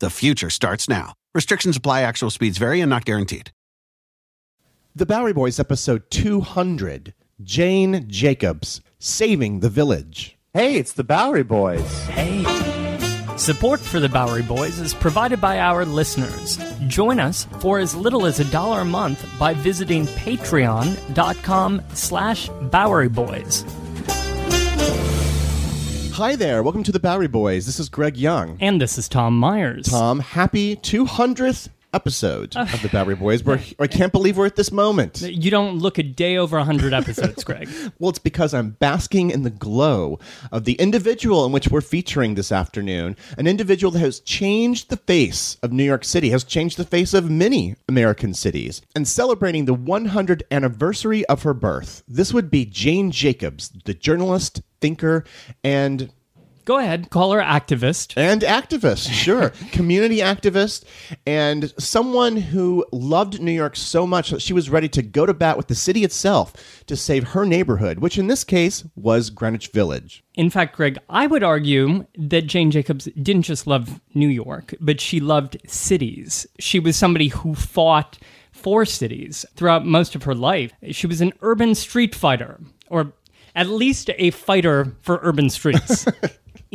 The future starts now. Restrictions apply, actual speeds vary and not guaranteed. The Bowery Boys, episode 200 Jane Jacobs, Saving the Village. Hey, it's the Bowery Boys. Hey. Support for the Bowery Boys is provided by our listeners. Join us for as little as a dollar a month by visiting patreon.com slash Bowery Boys. Hi there, welcome to the Bowery Boys. This is Greg Young. And this is Tom Myers. Tom, happy 200th episode oh. of the Bowery Boys. We're, I can't believe we're at this moment. You don't look a day over 100 episodes, Greg. Well, it's because I'm basking in the glow of the individual in which we're featuring this afternoon. An individual that has changed the face of New York City, has changed the face of many American cities, and celebrating the 100th anniversary of her birth. This would be Jane Jacobs, the journalist, thinker, and Go ahead, call her activist. and activist, sure, community activist, and someone who loved New York so much that she was ready to go to bat with the city itself to save her neighborhood, which in this case was Greenwich Village. In fact, Greg, I would argue that Jane Jacobs didn't just love New York, but she loved cities. She was somebody who fought for cities throughout most of her life. She was an urban street fighter, or at least a fighter for urban streets.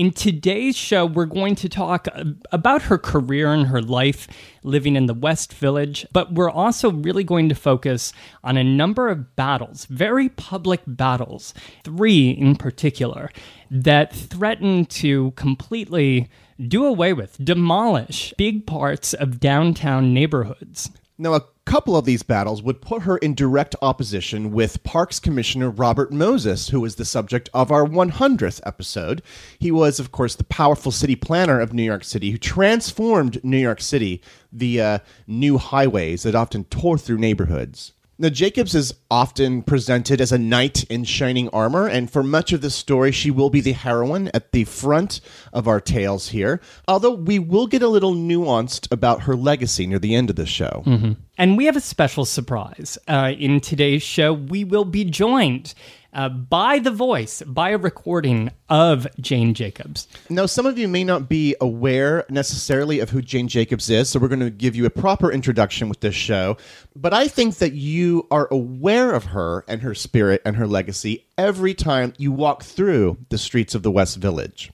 In today's show, we're going to talk about her career and her life living in the West Village, but we're also really going to focus on a number of battles, very public battles, three in particular, that threaten to completely do away with, demolish big parts of downtown neighborhoods. Now, a couple of these battles would put her in direct opposition with Parks Commissioner Robert Moses, who was the subject of our 100th episode. He was, of course, the powerful city planner of New York City who transformed New York City via uh, new highways that often tore through neighborhoods. Now, Jacobs is often presented as a knight in shining armor, and for much of this story, she will be the heroine at the front of our tales here. Although we will get a little nuanced about her legacy near the end of the show. And we have a special surprise. Uh, in today's show, we will be joined uh, by the voice, by a recording of Jane Jacobs. Now, some of you may not be aware necessarily of who Jane Jacobs is, so we're going to give you a proper introduction with this show. But I think that you are aware of her and her spirit and her legacy every time you walk through the streets of the West Village.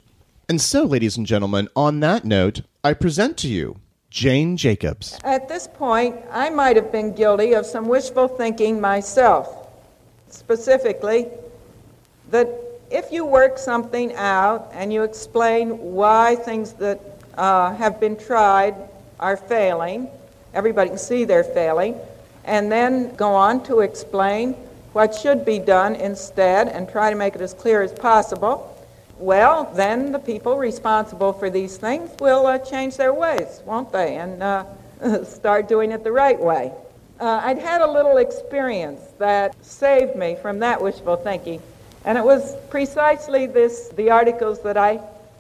And so, ladies and gentlemen, on that note, I present to you Jane Jacobs. At this point, I might have been guilty of some wishful thinking myself. Specifically, that if you work something out and you explain why things that uh, have been tried are failing, everybody can see they're failing, and then go on to explain what should be done instead and try to make it as clear as possible, well, then the people responsible for these things will uh, change their ways, won't they? And uh, start doing it the right way. Uh, I'd had a little experience that saved me from that wishful thinking, and it was precisely this the articles that I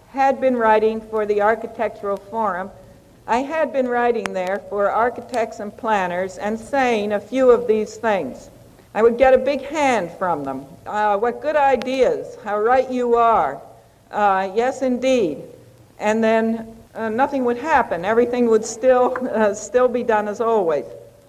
had been writing for the Architectural Forum. I had been writing there for architects and planners and saying a few of these things. I would get a big hand from them. Uh, what good ideas, how right you are. Uh, yes, indeed. And then uh, nothing would happen. Everything would still, uh, still be done as always.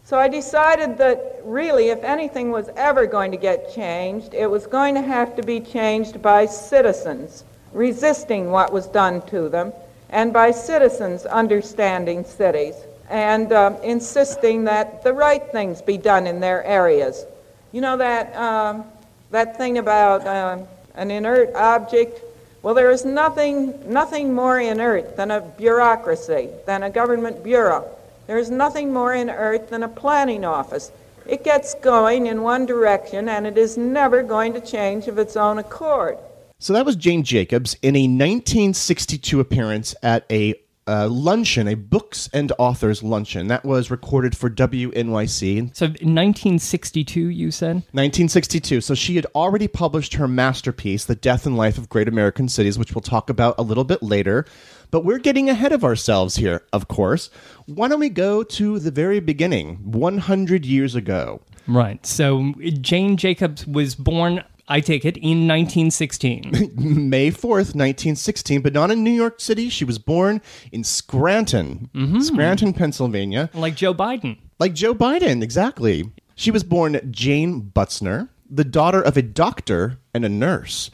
So I decided that really, if anything was ever going to get changed, it was going to have to be changed by citizens resisting what was done to them, and by citizens understanding cities and um, insisting that the right things be done in their areas. You know that, um, that thing about uh, an inert object? Well, there is nothing, nothing more inert than a bureaucracy, than a government bureau. There's nothing more inert than a planning office. It gets going in one direction and it is never going to change of its own accord. So that was Jane Jacobs in a 1962 appearance at a uh, luncheon, a books and authors luncheon. That was recorded for WNYC. So 1962, you said? 1962. So she had already published her masterpiece, The Death and Life of Great American Cities, which we'll talk about a little bit later. But we're getting ahead of ourselves here, of course. Why don't we go to the very beginning, 100 years ago? Right. So Jane Jacobs was born, I take it, in 1916. May 4th, 1916, but not in New York City. She was born in Scranton, mm-hmm. Scranton, Pennsylvania. like Joe Biden. Like Joe Biden, exactly. She was born Jane Butzner, the daughter of a doctor and a nurse.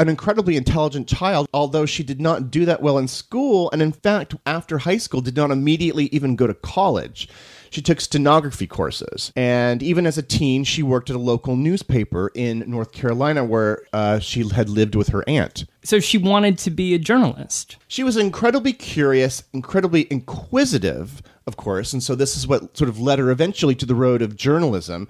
An incredibly intelligent child, although she did not do that well in school, and in fact, after high school, did not immediately even go to college. She took stenography courses, and even as a teen, she worked at a local newspaper in North Carolina where uh, she had lived with her aunt. So she wanted to be a journalist. She was incredibly curious, incredibly inquisitive, of course, and so this is what sort of led her eventually to the road of journalism.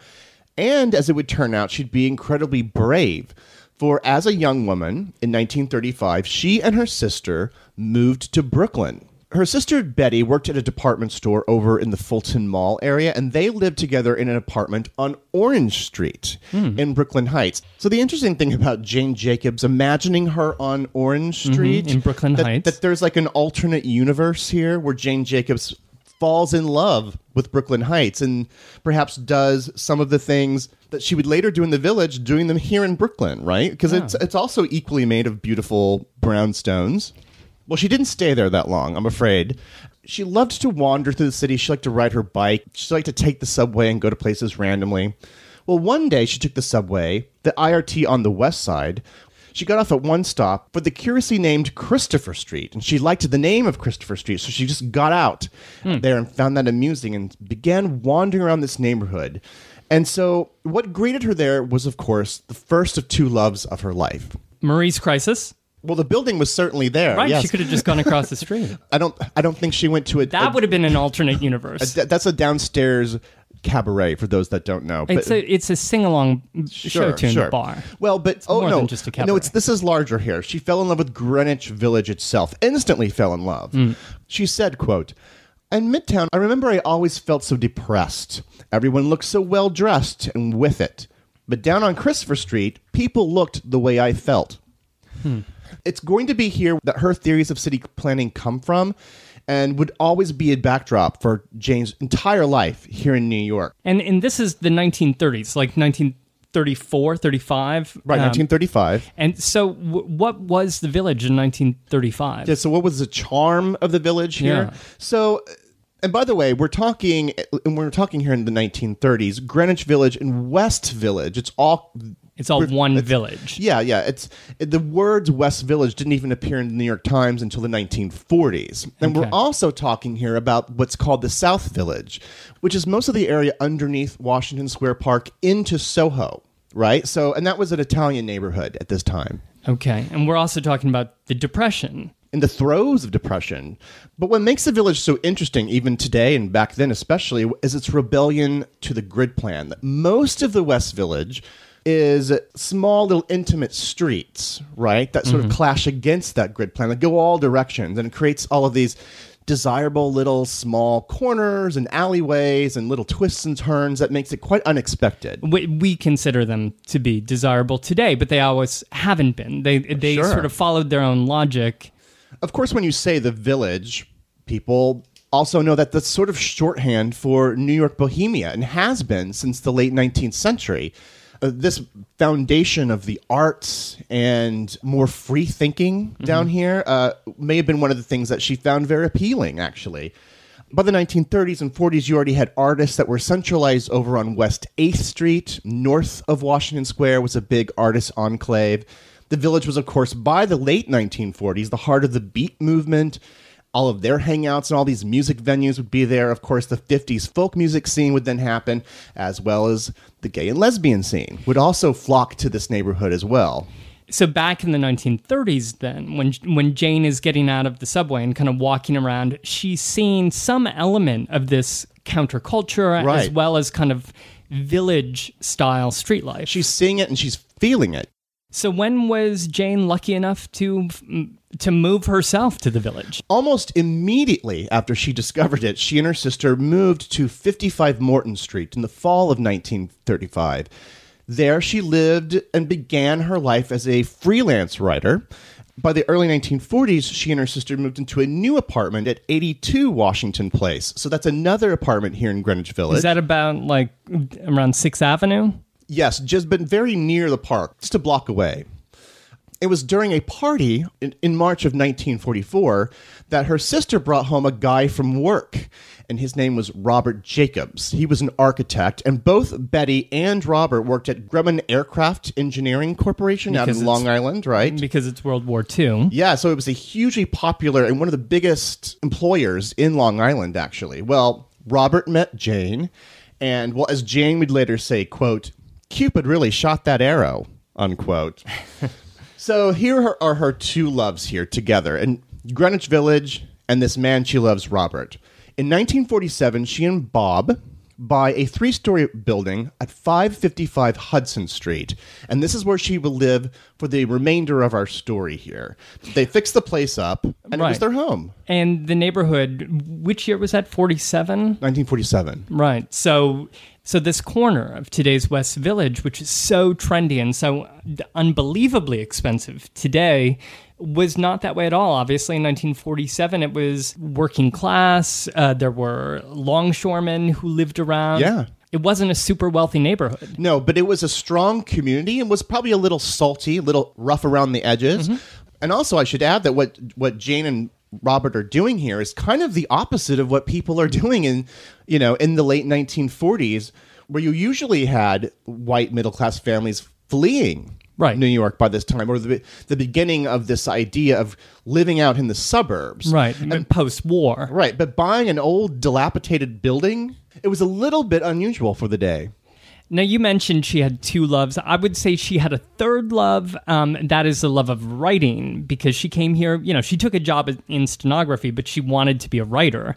And as it would turn out, she'd be incredibly brave. For as a young woman in 1935, she and her sister moved to Brooklyn. Her sister Betty worked at a department store over in the Fulton Mall area, and they lived together in an apartment on Orange Street hmm. in Brooklyn Heights. So, the interesting thing about Jane Jacobs, imagining her on Orange mm-hmm. Street in Brooklyn that- Heights. that there's like an alternate universe here where Jane Jacobs falls in love with Brooklyn Heights and perhaps does some of the things that she would later do in the village, doing them here in Brooklyn, right? Because it's it's also equally made of beautiful brownstones. Well, she didn't stay there that long, I'm afraid. She loved to wander through the city. She liked to ride her bike. She liked to take the subway and go to places randomly. Well, one day she took the subway, the IRT on the west side. She got off at one stop for the curiously named Christopher Street, and she liked the name of Christopher Street, so she just got out hmm. there and found that amusing and began wandering around this neighborhood. And so, what greeted her there was, of course, the first of two loves of her life. Marie's Crisis. Well, the building was certainly there. Right. yes. She could have just gone across the street. I don't. I don't think she went to a. That a- would have been an alternate universe. Th- that's a downstairs cabaret for those that don't know. It's a it's a sing along show tune sure. bar. Well, but oh more no, than just a cabaret. no, it's this is larger here. She fell in love with Greenwich Village itself. Instantly fell in love. Hmm. She said, "quote." In Midtown, I remember I always felt so depressed. Everyone looked so well dressed and with it. But down on Christopher Street, people looked the way I felt. It's going to be here that her theories of city planning come from and would always be a backdrop for Jane's entire life here in New York. And and this is the 1930s, like 1934, 35. Right, Um, 1935. And so, w- what was the village in 1935? Yeah, so what was the charm of the village here? Yeah. So and by the way, we're talking and we're talking here in the 1930s, Greenwich Village and West Village. It's all It's all one village. yeah, yeah. It's the words West Village didn't even appear in the New York Times until the 1940s. And we're also talking here about what's called the South Village, which is most of the area underneath Washington Square Park into Soho, right? So, and that was an Italian neighborhood at this time. Okay. And we're also talking about the Depression. in the throes of depression. But what makes the village so interesting, even today and back then especially, is its rebellion to the grid plan. Most of the West Village is small little intimate streets, right? That sort of mm-hmm. clash against that grid plan, that go all directions, and it creates all of these desirable little small corners and alleyways and little twists and turns that makes it quite unexpected. We, we consider them to be desirable today, but they always haven't been. They they Sure. sort of followed their own logic. Of course, when you say the village, people also know that that's sort of shorthand for New York Bohemia and has been since the late 19th century. Uh, this foundation of the arts and more free thinking down here uh, may have been one of the things that she found very appealing, actually. By the 1930s and 40s, you already had artists that were centralized over on West 8th Street. North of Washington Square was a big artist enclave. The village was, of course, by the late 1940s, the heart of the beat movement. All of their hangouts and all these music venues would be there. Of course, the 50s folk music scene would then happen, as well as the gay and lesbian scene would also flock to this neighborhood as well. So back in the 1930s, then when when Jane is getting out of the subway and kind of walking around, she's seeing some element of this counterculture as well as kind of village style street life. She's seeing it and she's feeling it. so when was Jane lucky enough to mm, to move herself to the village? Almost immediately after she discovered it, she and her sister moved to 55 Morton Street in the fall of 1935. There, she lived and began her life as a freelance writer. By the early 1940s, she and her sister moved into a new apartment at 82 Washington Place. So that's another apartment here in Greenwich Village. Is that about like around Sixth Avenue? Yes, just been very near the park, just a block away. It was during a party in, in March of 1944 that her sister brought home a guy from work, and his name was Robert Jacobs. He was an architect, and both Betty and Robert worked at Grumman Aircraft Engineering Corporation out in Long Island, right? Because it's World War II. Yeah, so it was a hugely popular and one of the biggest employers in Long Island, actually. Well, Robert met Jane, and well, as Jane would later say, quote, Cupid really shot that arrow, unquote. so here are- her two loves here together, in Greenwich Village and this man she loves, Robert. In 1947, she and Bob buy a three story building at 555 Hudson Street. And this is where she will live for the remainder of our story here. They fix the place up, and it was their home. And the neighborhood, which year was that? 47? 1947. Right. So so this corner of today's West Village, which is so trendy and so unbelievably expensive today, was not that way at all. Obviously, in 1947, it was working class. Uh, there were longshoremen who lived around. Yeah. It wasn't a super wealthy neighborhood. No, but it was a strong community and was probably a little salty, a little rough around the edges. And also, I should add that what what Jane and Robert are doing here is kind of the opposite of what people are doing in, you know, in the late 1940s, where you usually had white middle class families fleeing Right. New York by this time, or the the beginning of this idea of living out in the suburbs, Right. And post war. Right, but buying an old dilapidated building, it was a little bit unusual for the day. Now, you mentioned she had two loves. I would say she had a third love. Um, that is the love of writing because she came here, you know, she took a job in stenography, but she wanted to be a writer.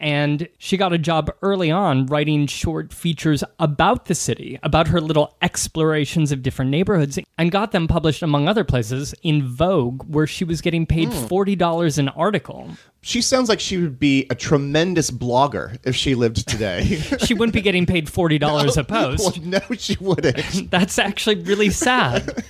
And she got a job early on writing short features about the city, about her little explorations of different neighborhoods, and got them published, among other places, in Vogue, where she was getting paid hmm. $40 an article. She sounds like she would be a tremendous blogger if she lived today. She wouldn't be getting paid $40 a post. well, no, she wouldn't. That's actually really sad.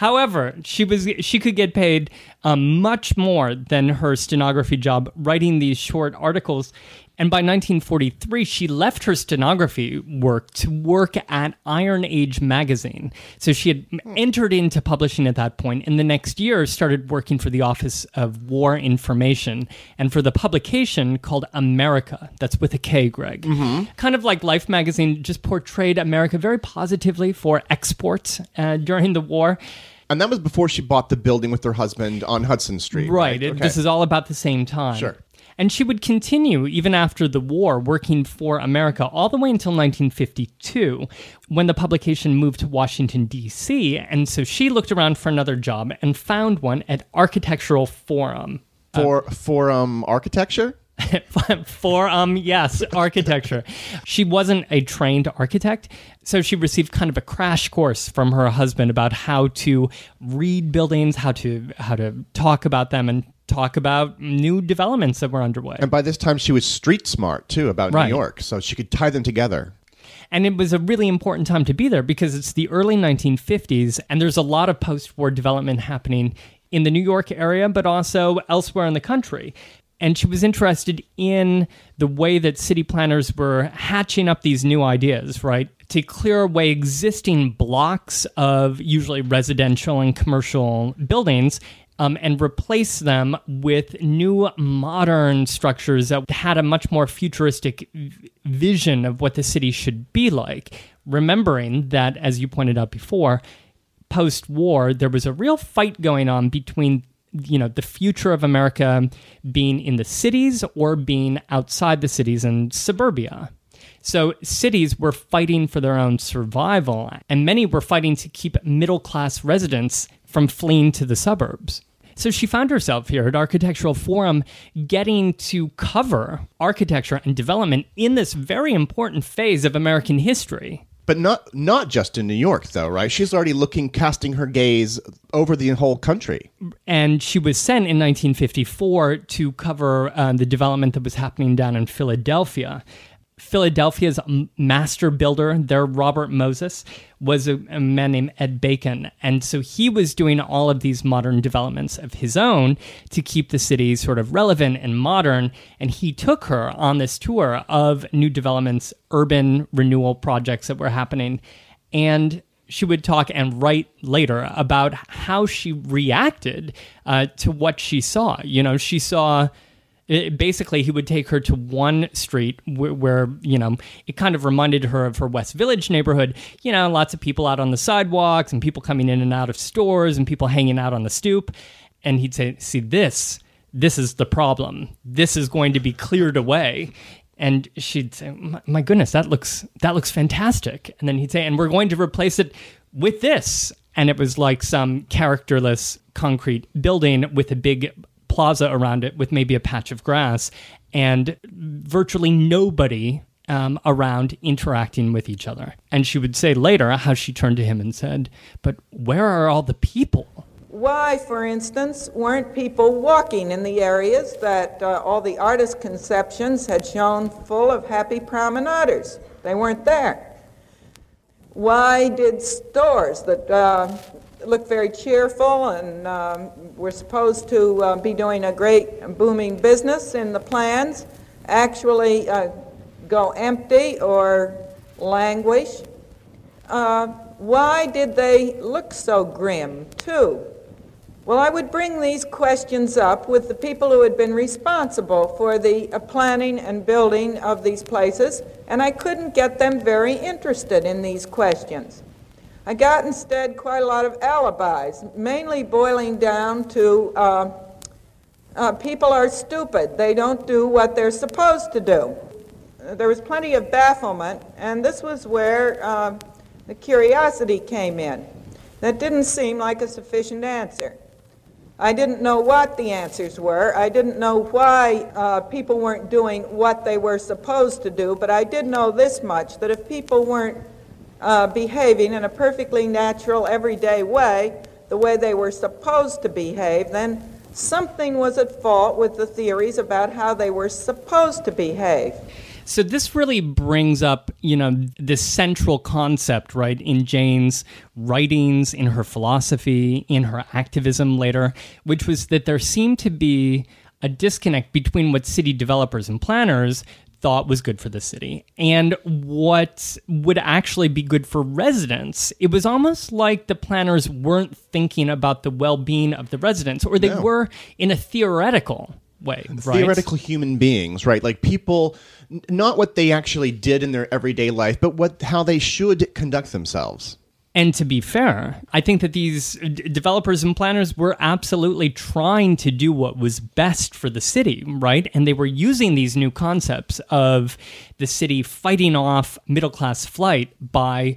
However, she was she could get paid um, much more than her stenography job writing these short articles. And by 1943, she left her stenography work to work at Iron Age magazine. So she had entered into publishing at that point, and the next year started working for the Office of War Information and for the publication called Amerika. That's with a K, Greg. Kind of like Life magazine, just portrayed America very positively for exports uh, during the war. And that was before she bought the building with her husband on Hudson Street. Right. Right. It- This is all about the same time. Sure. And she would continue even after the war working for Amerika all the way until 1952 when the publication moved to Washington, D.C. And so she looked around for another job and found one at Architectural Forum. For forum architecture? Forum, yes, architecture. She wasn't a trained architect, so she received kind of a crash course from her husband about how to read buildings, how to how to talk about them, and talk about new developments that were underway. And by this time, she was street smart too about Right. New York, so she could tie them together. And it was a really important time to be there because it's the early 1950s and there's a lot of post war development happening in the New York area, but also elsewhere in the country. And she was interested in the way that city planners were hatching up these new ideas, right? To clear away existing blocks of usually residential and commercial buildings um, and replace them with new modern structures that had a much more futuristic vision of what the city should be like. Remembering that, as you pointed out before, post war, there was a real fight going on between you know the future of America being in the cities or being outside the cities and suburbia. So cities were fighting for their own survival, and many were fighting to keep middle class residents from fleeing to the suburbs. So she found herself here at Architectural Forum getting to cover architecture and development in this very important phase of American history. But not not just in New York, though, right? She's already looking, casting her gaze over the whole country. And she was sent in 1954 to cover um, the development that was happening down in Philadelphia. Philadelphia's master builder, there, Robert Moses, was a, a, man named Ed Bacon. And so he was doing all of these modern developments of his own to keep the city sort of relevant and modern. And he took her on this tour of new developments, urban renewal projects that were happening. And she would talk and write later about how she reacted uh, to what she saw. You know, she saw it, basically, he would take her to one street where, where, you know, it kind of reminded her of her West Village neighborhood. You know, lots of people out on the sidewalks and people coming in and out of stores and people hanging out on the stoop. And he'd say, See, this, this is the problem. This is going to be cleared away and she'd say my goodness that looks that looks fantastic and then he'd say and we're going to replace it with this and it was like some characterless concrete building with a big plaza around it with maybe a patch of grass and virtually nobody um, around interacting with each other. And she would say later how she turned to him and said, But where are all the people? Why, for instance, weren't people walking in the areas that uh, all the artist conceptions had shown full of happy promenaders? They weren't there. Why did stores that uh, look very cheerful, and um, we're supposed to uh, be doing a great booming business in the plans, actually uh, go empty or languish. Uh, why did they look so grim, too? Well, I would bring these questions up with the people who had been responsible for the uh, planning and building of these places, and I couldn't get them very interested in these questions. I got instead quite a lot of alibis, mainly boiling down to uh, uh, people are stupid. They don't do what they're supposed to do. There was plenty of bafflement, and this was where uh, the curiosity came in. That didn't seem like a sufficient answer. I didn't know what the answers were. I didn't know why uh, people weren't doing what they were supposed to do, but I did know this much that if people weren't uh, behaving in a perfectly natural, everyday way, the way they were supposed to behave, then something was at fault with the theories about how they were supposed to behave. So this really brings up, you know, this central concept, right, in Jane's writings, in her philosophy, in her activism later, which was that there seemed to be a disconnect between what city developers and planners thought was good for the city and what would actually be good for residents. It was almost like the planners weren't thinking about the well being of the residents, or they no. were in a theoretical way. Right? Theoretical human beings, right? Like people, not what they actually did in their everyday life, but what how they should conduct themselves. And to be fair, I think that these d- developers and planners were absolutely trying to do what was best for the city, right? And they were using these new concepts of the city fighting off middle class flight by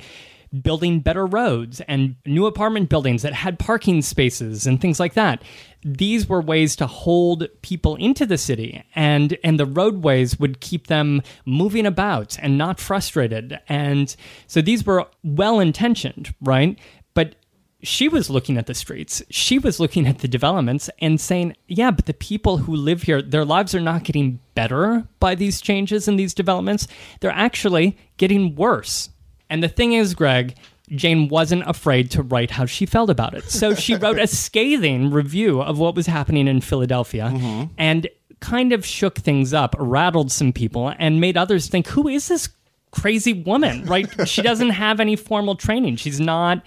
building better roads and new apartment buildings that had parking spaces and things like that. These were ways to hold people into the city and and the roadways would keep them moving about and not frustrated. And so these were well intentioned, right? But she was looking at the streets. She was looking at the developments and saying, yeah, but the people who live here, their lives are not getting better by these changes and these developments. They're actually getting worse. And the thing is, Greg, Jane wasn't afraid to write how she felt about it. So she wrote a scathing review of what was happening in Philadelphia mm-hmm. and kind of shook things up, rattled some people, and made others think, who is this crazy woman? Right? she doesn't have any formal training. She's not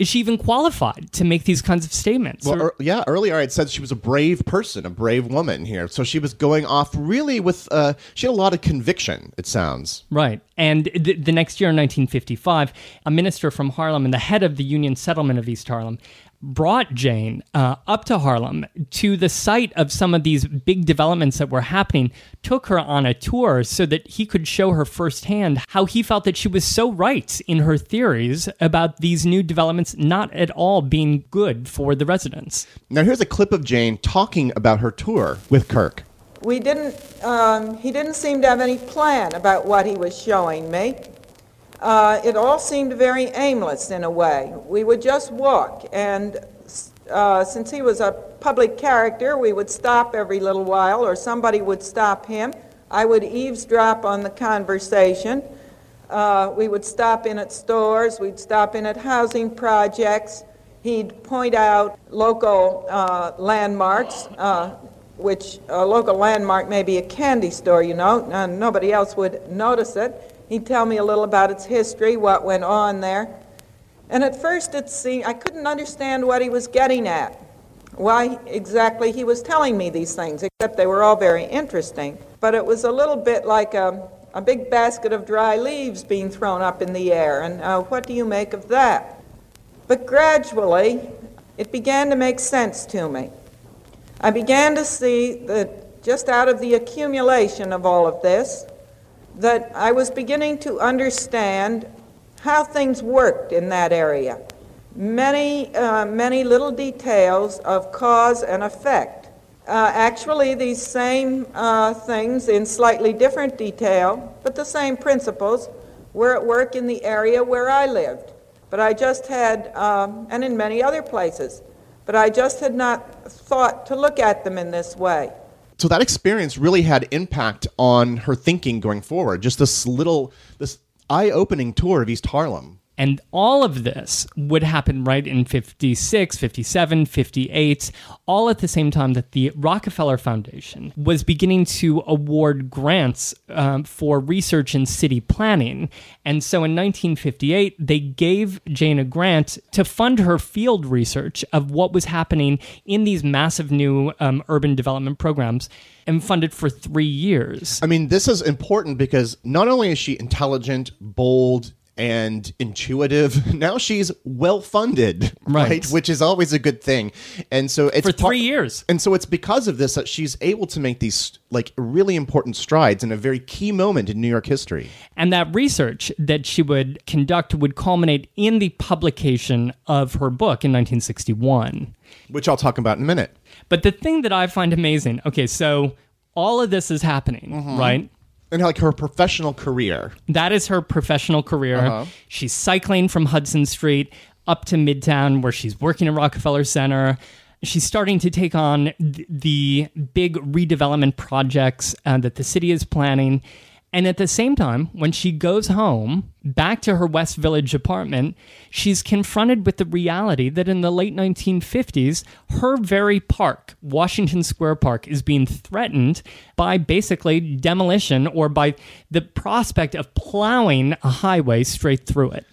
is she even qualified to make these kinds of statements? Well, er, yeah, earlier I had said she was a brave person, a brave woman here. So she was going off really with, uh, she had a lot of conviction, it sounds. Right. And th- the next year in 1955, a minister from Harlem and the head of the Union settlement of East Harlem brought Jane uh, up to Harlem to the site of some of these big developments that were happening, took her on a tour so that he could show her firsthand how he felt that she was so right in her theories about these new developments not at all being good for the residents. Now, here's a clip of Jane talking about her tour with Kirk. We didn't, um, he didn't seem to have any plan about what he was showing me. Uh, it all seemed very aimless in a way. We would just walk, and uh, since he was a public character, we would stop every little while, or somebody would stop him. I would eavesdrop on the conversation. Uh, we would stop in at stores, we'd stop in at housing projects. He'd point out local uh, landmarks, uh, which a local landmark may be a candy store, you know, and nobody else would notice it. He'd tell me a little about its history, what went on there. And at first it seemed I couldn't understand what he was getting at, why exactly he was telling me these things, except they were all very interesting. But it was a little bit like a, a big basket of dry leaves being thrown up in the air, and uh, what do you make of that? But gradually, it began to make sense to me. I began to see that just out of the accumulation of all of this, that I was beginning to understand how things worked in that area. Many, uh, many little details of cause and effect. Uh, actually, these same uh, things in slightly different detail, but the same principles, were at work in the area where I lived. But I just had, um, and in many other places, but I just had not thought to look at them in this way so that experience really had impact on her thinking going forward. Just this little, this eye-opening tour of East Harlem. And all of this would happen right in 56, 57, 58, all at the same time that the Rockefeller Foundation was beginning to award grants um, for research in city planning. And so in 1958, they gave Jane a grant to fund her field research of what was happening in these massive new um, urban development programs and funded for three years. I mean, this is important because not only is she intelligent, bold, and intuitive. Now she's well funded, right. right. Which is always a good thing. And so it's for three par- years. And so it's because of this that she's able to make these like really important strides in a very key moment in New York history. And that research that she would conduct would culminate in the publication of her book in 1961, which I'll talk about in a minute. But the thing that I find amazing, okay, so all of this is happening, mm-hmm. right? And like her professional career. That is her professional career. Uh-huh. She's cycling from Hudson Street up to Midtown, where she's working at Rockefeller Center. She's starting to take on th- the big redevelopment projects uh, that the city is planning. And at the same time, when she goes home back to her West Village apartment, she's confronted with the reality that in the late 1950s, her very park, Washington Square Park, is being threatened by basically demolition or by the prospect of plowing a highway straight through it.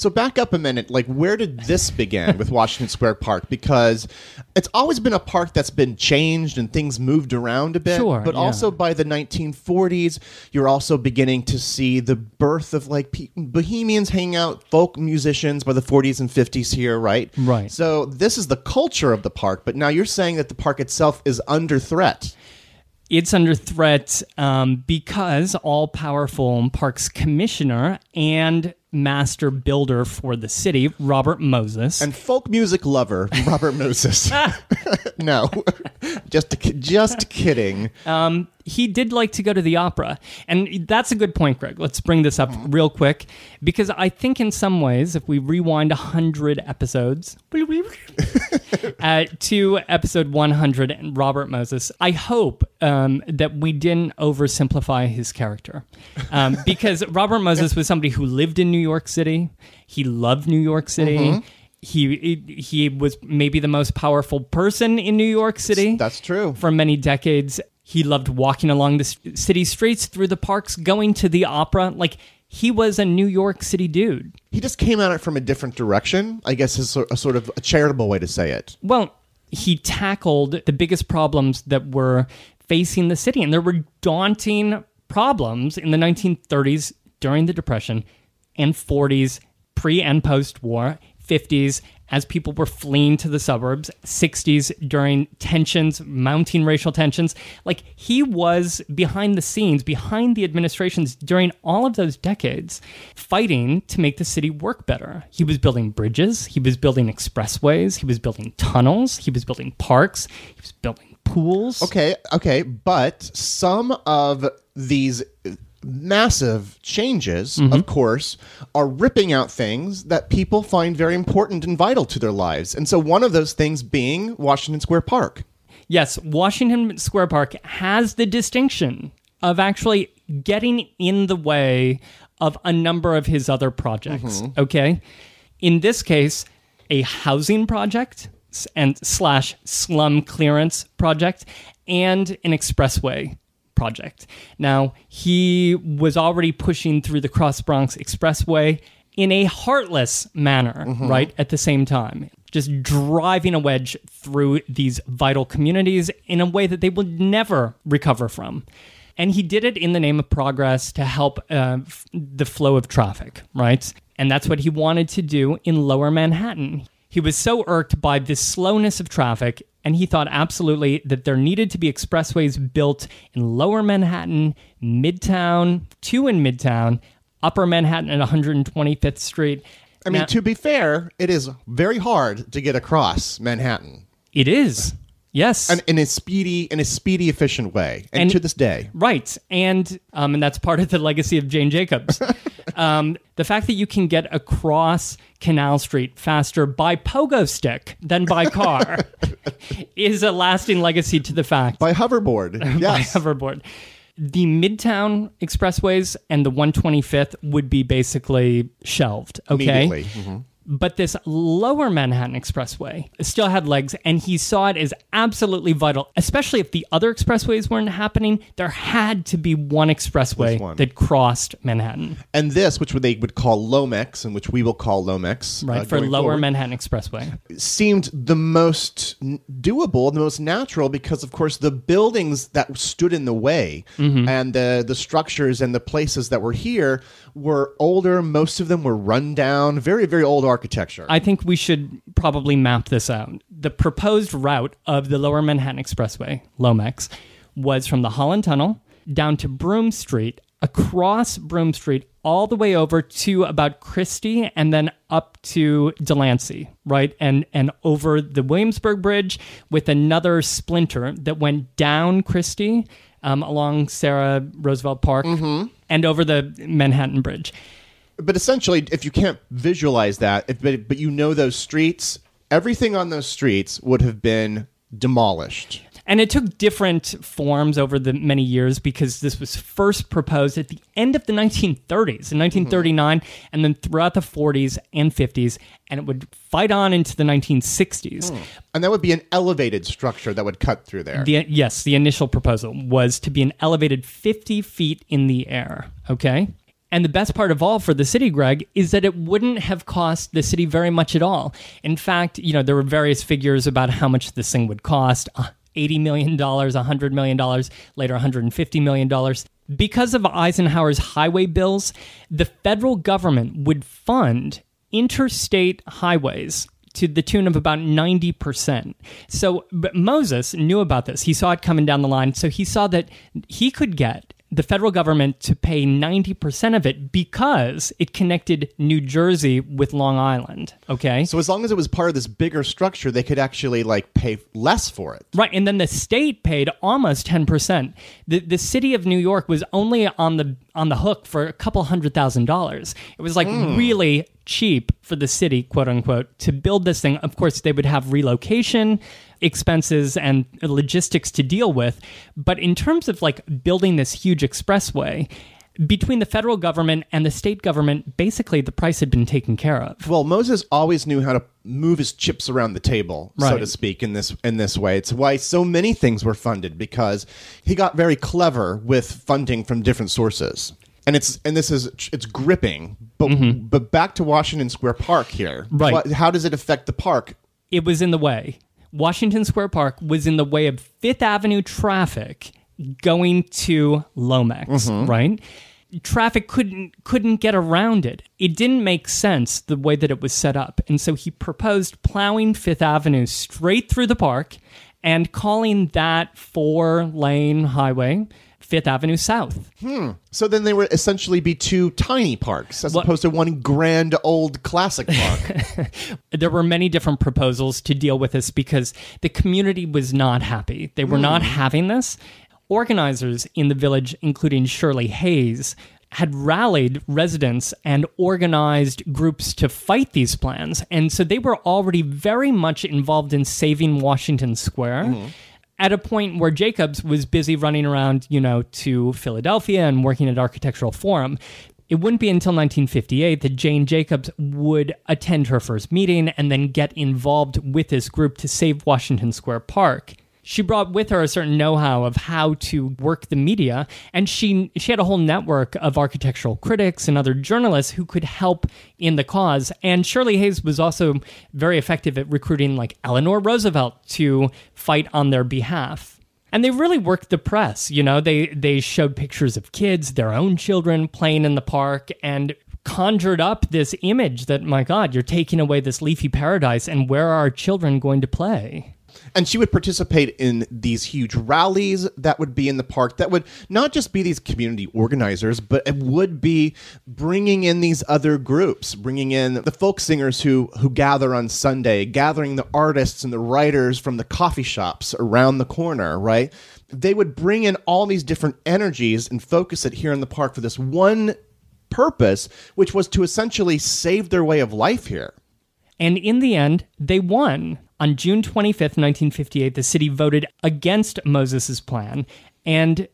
So back up a minute, like where did this begin with Washington Square Park? Because it's always been a park that's been changed and things moved around a bit. Sure, but yeah. also by the 1940s, you're also beginning to see the birth of like pe- bohemians hanging out, folk musicians by the 40s and 50s here, right? Right. So this is the culture of the park, but now you're saying that the park itself is under threat it's under threat um, because all powerful parks commissioner and master builder for the city, Robert Moses. And folk music lover, Robert Moses. no, just just kidding. Um, he did like to go to the opera. And that's a good point, Greg. Let's bring this up real quick because I think in some ways, if we rewind 100 episodes uh, to episode 100 and Robert Moses, I hope um, that we didn't oversimplify his character. Um, because Robert Moses was somebody who lived in New York City, he loved New York City. Mm-hmm he he was maybe the most powerful person in New York City. That's true. For many decades, he loved walking along the city streets, through the parks, going to the opera. Like he was a New York City dude. He just came at it from a different direction. I guess is a sort of a charitable way to say it. Well, he tackled the biggest problems that were facing the city, and there were daunting problems in the 1930s during the Depression and 40s, pre and post war, 50s, as people were fleeing to the suburbs, 60s during tensions, mounting racial tensions. Like he was behind the scenes, behind the administrations during all of those decades, fighting to make the city work better. He was building bridges, he was building expressways, he was building tunnels, he was building parks, he was building pools. Okay, okay, but some of these massive changes, of mm-hmm. course, are ripping out things that people find very important and vital to their lives. And so one of those things being Washington Square Park. Yes, Washington Square Park has the distinction of actually getting in the way of a number of his other projects. Mm-hmm. Okay. In this case, a housing project and slash slum clearance project and an expressway project. Now, he was already pushing through the Cross Bronx Expressway in a heartless manner, right? At the same time, just driving a wedge through these vital communities in a way that they will never recover from. And he did it in the name of progress to help uh, f- the flow of traffic, right? And that's what he wanted to do in lower Manhattan. He was so irked by the slowness of traffic, and he thought absolutely that there needed to be expressways built in lower Manhattan, Midtown, two in Midtown, upper Manhattan at 125th Street. I mean, Now- to be fair, it is very hard to get across Manhattan. it is. Yes. And in a speedy, in a speedy, efficient way, and, And- to this day, Right, and um, and that's part of the legacy of Jane Jacobs. um, the fact that you can get across Canal Street faster by pogo stick than by car is a lasting legacy to the fact by hoverboard. Yes, by hoverboard. The Midtown expressways and the 125th would be basically shelved. Okay, immediately. But this lower Manhattan Expressway still had legs, and he saw it as absolutely vital, especially if the other expressways weren't happening. There had to be one expressway one. that crossed Manhattan, And this, which they would call Lomex, and which we will call Lomex, right? uh, for lower forward, Manhattan Expressway. seemed the most doable, the most natural, because of course the buildings that stood in the way Mm-hmm. and the the structures and the places that were here were older. Most of them were run down, very very old architecture. I think we should probably map this out. The proposed route of the Lower Manhattan Expressway, Lomex, was from the Holland Tunnel down to Broome Street, across Broome Street, all the way over to about Chrystie, and then up to Delancey, right? And and over the Williamsburg Bridge with another splinter that went down Chrystie um, along Sara Roosevelt Park and over the Manhattan Bridge. but essentially, if you can't visualize that, if, but, but you know those streets, everything on those streets would have been demolished. And it took different forms over the many years because this was first proposed at the end of the 1930s, in mm-hmm. 1939, and then throughout the 40s and 50s, and it would fight on into the 1960s. Hmm. And that would be an elevated structure that would cut through there. The, yes, the initial proposal was to be an elevated 50 feet in the air. Okay. And the best part of all for the city, Greg, is that it wouldn't have cost the city very much at all. In fact, you know, there were various figures about how much this thing would cost. Uh, Uh, $80 million, $100 million, later $150 million. Because of Eisenhower's highway bills, the federal government would fund interstate highways to the tune of about 90%. So Moses knew about this. He saw it coming down the line. So he saw that he could get the federal government to pay 90% of it because it connected New Jersey with Long Island. Okay. so as long as it was part of this bigger structure, they could actually like pay less for it. Right, and then the state paid almost ten percent. The the city of New York was only on the on the hook for a couple hundred thousand dollars. It was like hmm. really cheap for the city, quote unquote, to build this thing. Of course, they would have relocation expenses and logistics to deal with, but in terms of like building this huge expressway. Between the federal government and the state government, basically the price had been taken care of. Well, Moses always knew how to move his chips around the table, so to speak, in this in this way. It's why so many things were funded because he got very clever with funding from different sources. And it's and this is it's gripping. But mm-hmm. but back to Washington Square Park here. Right. What, how does it affect the park? it was in the way. Washington Square Park was in the way of Fifth Avenue traffic going to Lomex, mm-hmm. right? traffic couldn't couldn't get around it. It didn't make sense the way that it was set up. And so he proposed plowing 5th Avenue straight through the park and calling that four-lane highway 5th Avenue South. Hmm. So then they would essentially be two tiny parks as What- opposed to one grand old classic park. there were many different proposals to deal with this because the community was not happy. They were not hmm. having this. Organizers in the village, including Shirley Hayes, had rallied residents and organized groups to fight these plans. And so they were already very much involved in saving Washington Square. Hmm. At a point where Jacobs was busy running around, you know, to Philadelphia and working at Architectural Forum. It wouldn't be until 1958 that Jane Jacobs would attend her first meeting and then get involved with this group to save Washington Square Park. She brought with her a certain know-how of how to work the media, and she she had a whole network of architectural critics and other journalists who could help in the cause. And Shirley Hayes was also very effective at recruiting like Eleanor Roosevelt to fight on their behalf. And they really worked the press. You know, they they showed pictures of kids, their own children playing in the park, and conjured up this image that my God, you're taking away this leafy paradise, and where are our children going to play? And she would participate in these huge rallies that would be in the park that would not just be these community organizers but it would be bringing in these other groups bringing in the folk singers who who gather on sunday gathering the artists and the writers from the coffee shops around the corner right? They would bring in all these different energies and focus it here in the park for this one purpose which was to essentially save their way of life here And in the end, they won. On June 25th, 1958, the city voted against Moses' plan, and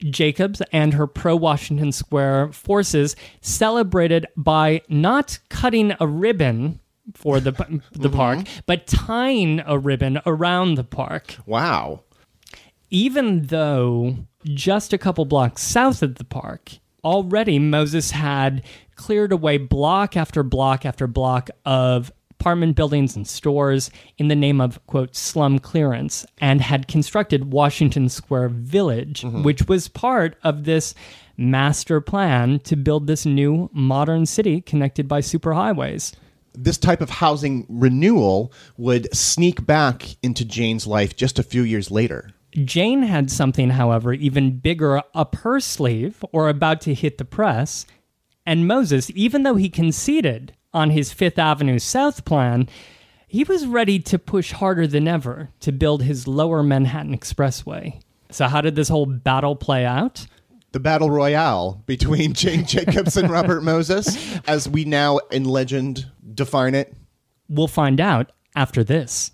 Jacobs and her pro Washington Square forces celebrated by not cutting a ribbon for the, the mm-hmm. park, but tying a ribbon around the park. wow Even though just a couple blocks south of the park, already Moses had cleared away block after block after block of apartment buildings and stores in the name of, quote, slum clearance, and had constructed Washington Square Village, mm-hmm. which was part of this master plan to build this new modern city connected by superhighways. this type of housing renewal would sneak back into Jane's life just a few years later. Jane had something, however, even bigger up her sleeve or about to hit the press. And Moses, even though he conceded on his Fifth Avenue South plan, he was ready to push harder than ever to build his lower Manhattan Expressway. So, how did this whole battle play out? The battle royale between Jane Jacobs and Robert Moses, as we now in legend define it. We'll find out after this.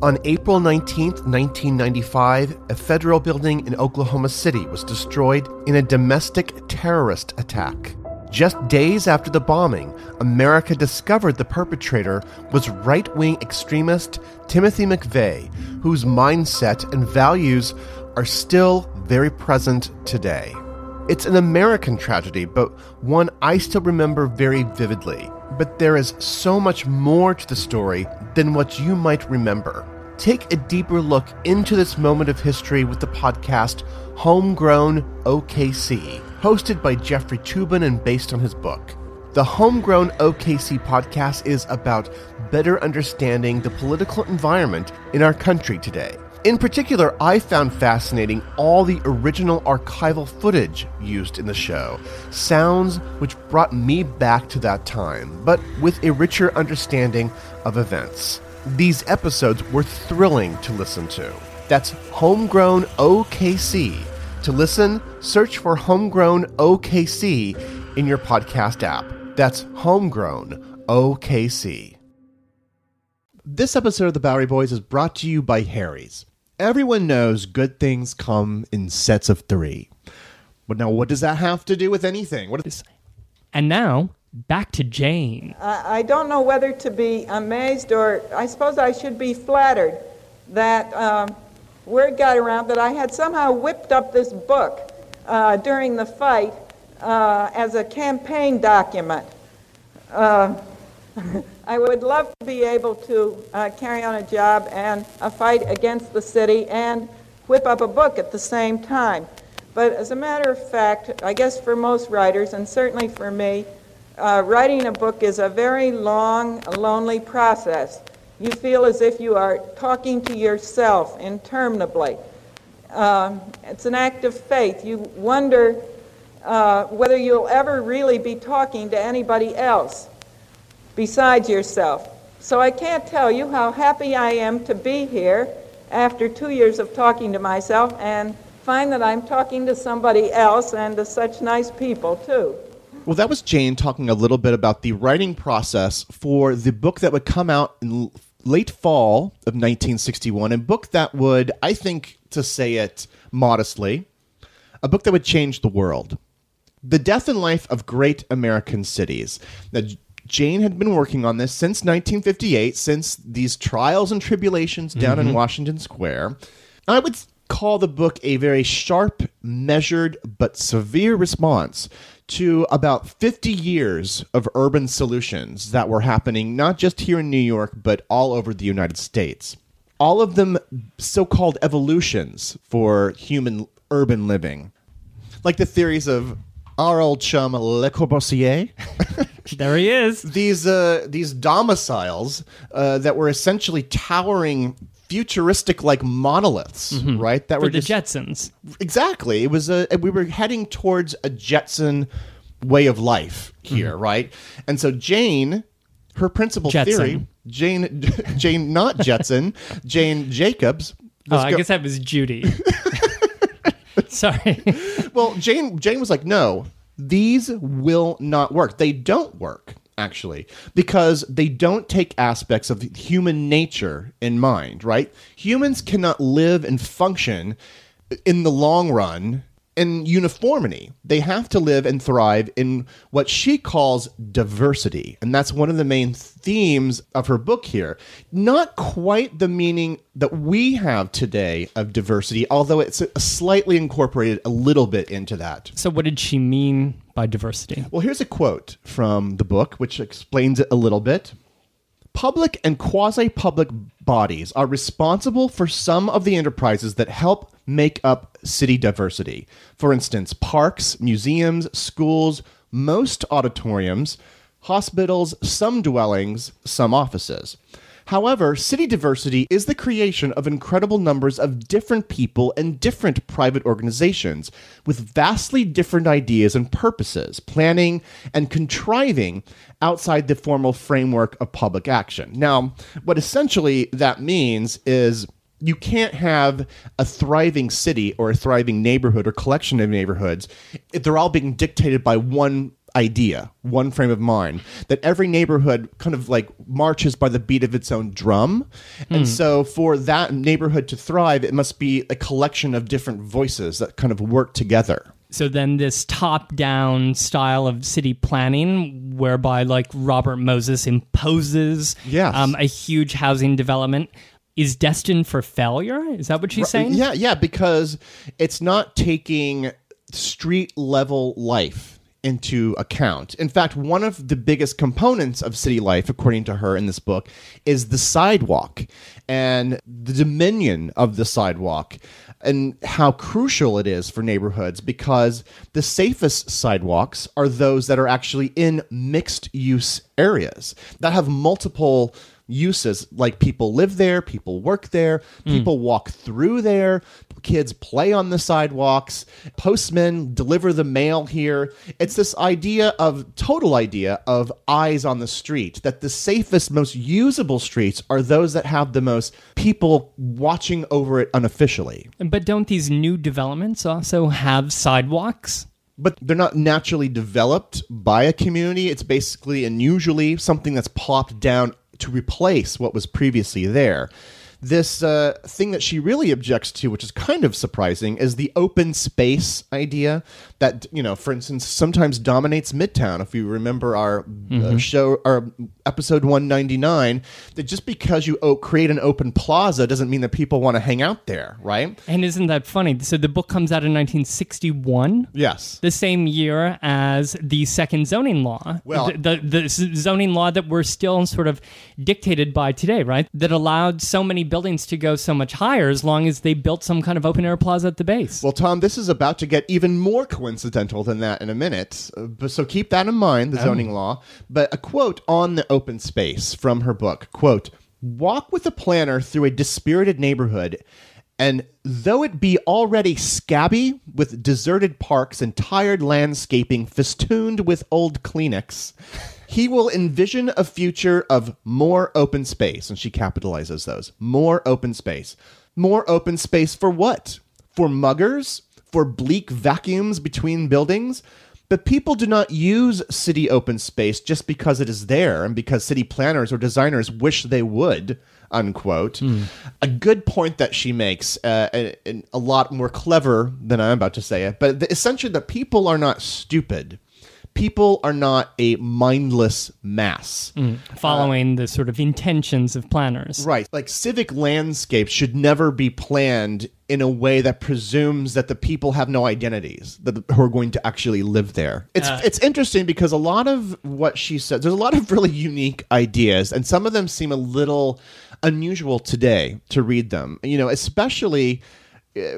On April 19, 1995, a federal building in Oklahoma City was destroyed in a domestic terrorist attack. Just days after the bombing, America discovered the perpetrator was right wing extremist Timothy McVeigh, whose mindset and values are still very present today. It's an American tragedy, but one I still remember very vividly. But there is so much more to the story than what you might remember. Take a deeper look into this moment of history with the podcast Homegrown OKC, hosted by Jeffrey Toobin and based on his book. The Homegrown OKC podcast is about better understanding the political environment in our country today. In particular, I found fascinating all the original archival footage used in the show, sounds which brought me back to that time, but with a richer understanding of events. These episodes were thrilling to listen to. That's Homegrown OKC. To listen, search for Homegrown OKC in your podcast app. That's Homegrown OKC. This episode of the Bowery Boys is brought to you by Harry's. Everyone knows good things come in sets of three. But now, what does that have to do with anything? What is, And now, back to Jane. I I don't know whether to be amazed or I suppose I should be flattered that um, word got around that I had somehow whipped up this book uh, during the fight uh, as a campaign document. Uh, I would love to be able to uh, carry on a job and a fight against the city and whip up a book at the same time. But as a matter of fact, I guess for most writers, and certainly for me, uh, writing a book is a very long, lonely process. You feel as if you are talking to yourself interminably. Um, it's an act of faith. You wonder uh, whether you'll ever really be talking to anybody else besides yourself. So I can't tell you how happy I am to be here after two years of talking to myself and find that I'm talking to somebody else and to such nice people, too. Well, that was Jane talking a little bit about the writing process for the book that would come out in late fall of 1961, a book that would, I think, to say it modestly, a book that would change the world. The Death and Life of Great American Cities. Now, Jane had been working on this since 1958, since these trials and tribulations down in mm-hmm. Washington Square. I would call the book a very sharp, measured, but severe response to about 50 years of urban solutions that were happening not just here in New York, but all over the United States. All of them so called evolutions for human urban living. Like the theories of our old chum Le Corbusier. There he is. these uh, these domiciles uh, that were essentially towering futuristic like monoliths mm-hmm. right that For were the just Jetsons. exactly it was a we were heading towards a jetson way of life here mm-hmm. right and so jane her principal Jetson. theory jane jane not jetson jane jacobs Oh, I go- guess that was Judy. Sorry. well jane jane was like no these will not work they don't work actually because they don't take aspects of human nature in mind right? Humans cannot live and function in the long run in uniformity they have to live and thrive in what she calls diversity and that's one of the main themes of her book here not quite the meaning that we have today of diversity although it's slightly incorporated a little bit into that So, what did she mean by diversity? well, here's a quote from the book which explains it a little bit. Public and quasi public bodies are responsible for some of the enterprises that help make up city diversity. For instance, parks, museums, schools, most auditoriums, hospitals, some dwellings, some offices. However, city diversity is the creation of incredible numbers of different people and different private organizations with vastly different ideas and purposes, planning and contriving outside the formal framework of public action. Now, what essentially that means is you can't have a thriving city or a thriving neighborhood or collection of neighborhoods if they're all being dictated by one idea, one frame of mind, that every neighborhood kind of like marches by the beat of its own drum. And so for that neighborhood to thrive, it must be a collection of different voices that kind of work together. So then this top-down style of city planning, whereby like Robert Moses imposes Yes. um, a huge housing development, is destined for failure. Is that what she's saying? Yeah, yeah, because it's not taking street level life into account. In fact, one of the biggest components of city life, according to her in this book, is the sidewalk and the dominion of the sidewalk and how crucial it is for neighborhoods because the safest sidewalks are those that are actually in mixed use areas that have multiple uses like people live there people work there hmm. people walk through there kids play on the sidewalks postmen deliver the mail here it's this idea of total idea of eyes on the street that the safest most usable streets are those that have the most people watching over it unofficially But don't these new developments also have sidewalks? but they're not naturally developed by a community. It's basically and usually something that's plopped down to replace what was previously there. This uh, thing that she really objects to, which is kind of surprising, is the open space idea that, you know, for instance, sometimes dominates Midtown. If you remember our uh, show, our episode 199, that just because you o- create an open plaza doesn't mean that people want to hang out there, right? And isn't that funny? So the book comes out in 1961. Yes. the same year as the second zoning law. Well- the, the, the zoning law that we're still sort of dictated by today, right? That allowed so many need buildings to go so much higher as long as they built some kind of open air plaza at the base. Well, Tom, this is about to get even more coincidental than that in a minute. Uh, but- So keep that in mind, the zoning law. But a quote on the open space from her book, quote, "Walk with a planner through a dispirited neighborhood and though it be already scabby with deserted parks and tired landscaping festooned with old Kleenex, he will envision a future of more open space. And she capitalizes those more open space. More open space for what? For muggers? For bleak vacuums between buildings? But people do not use city open space just because it is there and because city planners or designers wish they would unquote. A good point that she makes, uh, and, and a lot more clever than I'm about to say it, but the, essentially that people are not stupid. People are not a mindless mass. following the sort of intentions of planners. Right. Like civic landscapes should never be planned in a way that presumes that the people have no identities that who are going to actually live there. It's it's interesting because a lot of what she said there's a lot of really unique ideas and some of them seem a little unusual today to read them. You know, especially uh,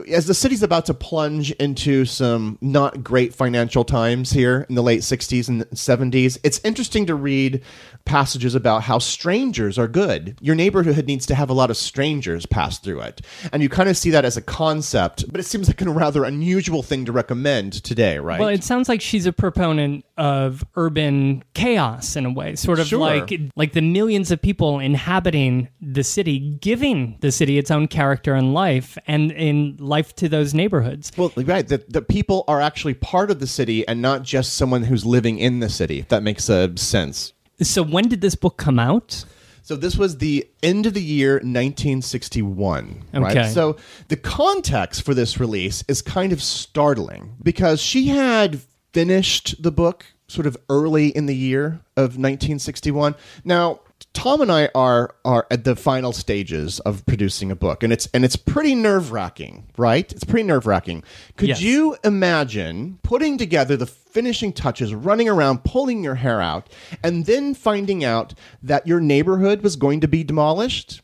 as the city's about to plunge into some not great financial times here in the late 60s and 70s, it's interesting to read passages about how strangers are good. Your neighborhood needs to have a lot of strangers pass through it. And you kind of see that as a concept, but it seems like a rather unusual thing to recommend today, right? Well, it sounds like she's a proponent of urban chaos in a way, sort of Sure. like like the millions of people inhabiting the city, giving the city its own character and life, and in life to those neighborhoods. well, right. That the people are actually part of the city and not just someone who's living in the city. If that makes uh, sense. So when did this book come out? So this was the end of the year 1961, right? Okay. So the context for this release is kind of startling because she had finished the book sort of early in the year of 1961. Now, Tom and I are are at the final stages of producing a book, and it's and it's pretty nerve wracking, right? It's pretty nerve wracking. Could Yes. you imagine putting together the finishing touches, running around, pulling your hair out, and then finding out that your neighborhood was going to be demolished?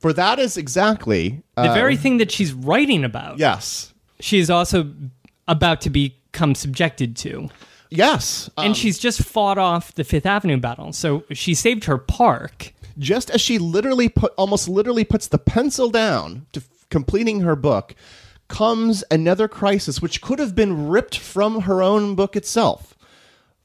For that is exactly The uh, very thing that she's writing about. yes, She is also about to become subjected to. Yes. And um, she's just fought off the Fifth Avenue battle. So she saved her park. just as she literally put almost literally puts the pencil down to f- completing her book comes another crisis which could have been ripped from her own book itself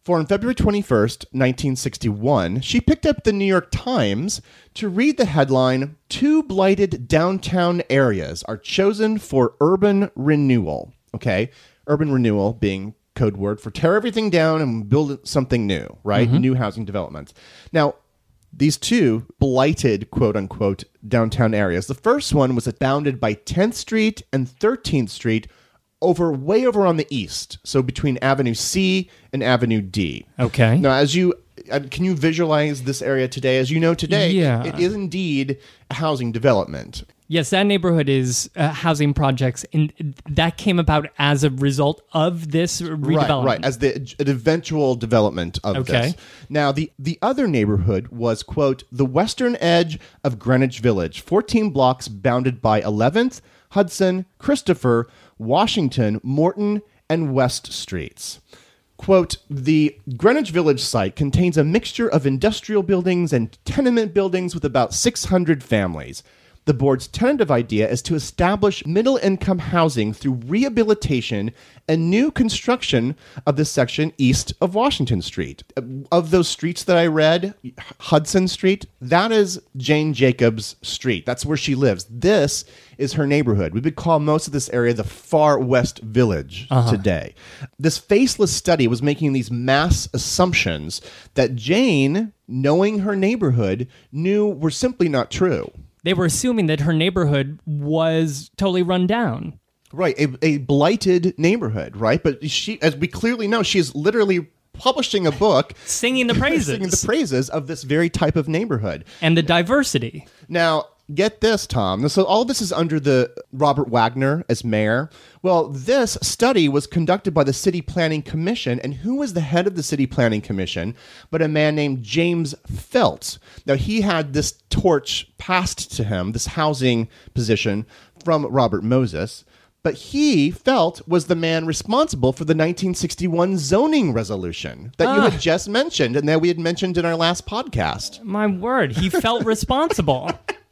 for on February 21st, 1961, she picked up the New York Times to read the headline Two blighted downtown areas are chosen for urban renewal. Okay? Urban renewal being code word for tear everything down and build something new, right? New housing developments. Now, these two blighted quote unquote downtown areas. The first one was bounded by 10th Street and 13th Street over way over on the east. So between Avenue C and Avenue D. Okay. Now, as you uh, can you visualize this area today? As you know today, Yeah. it is indeed a housing development. Yes, that neighborhood is uh, housing projects, and that came about as a result of this redevelopment. Right, right, as the an eventual development of Okay. this. Now, the the other neighborhood was quote the western edge of Greenwich Village, 14 blocks bounded by 11th, Hudson, Christopher, Washington, Morton, and West Streets. Quote, the Greenwich Village site contains a mixture of industrial buildings and tenement buildings with about 600 families. The board's tentative idea is to establish middle income housing through rehabilitation and new construction of the section east of Washington Street. Uh, of those streets that I read, Hudson Street, that is Jane Jacobs Street. That's where she lives. This is her neighborhood. We would call most of this area the Far West Village uh-huh. today. This faceless study was making these mass assumptions that Jane, knowing her neighborhood, knew were simply not true. They were assuming that her neighborhood was totally run down. Right, a, a blighted neighborhood, right? But she, as we clearly know, she is literally publishing a book Singing the praises singing the praises of this very type of neighborhood. and the diversity. Now, get this, Tom. So all this is under the Robert Wagner as mayor. Well, this study was conducted by the City Planning Commission, and who was the head of the City Planning Commission? But a man named James Felt. Now he had this torch passed to him, this housing position from Robert Moses. But he felt was the man responsible for the 1961 zoning resolution that you had ah. just mentioned and that we had mentioned in our last podcast. My word, he felt responsible.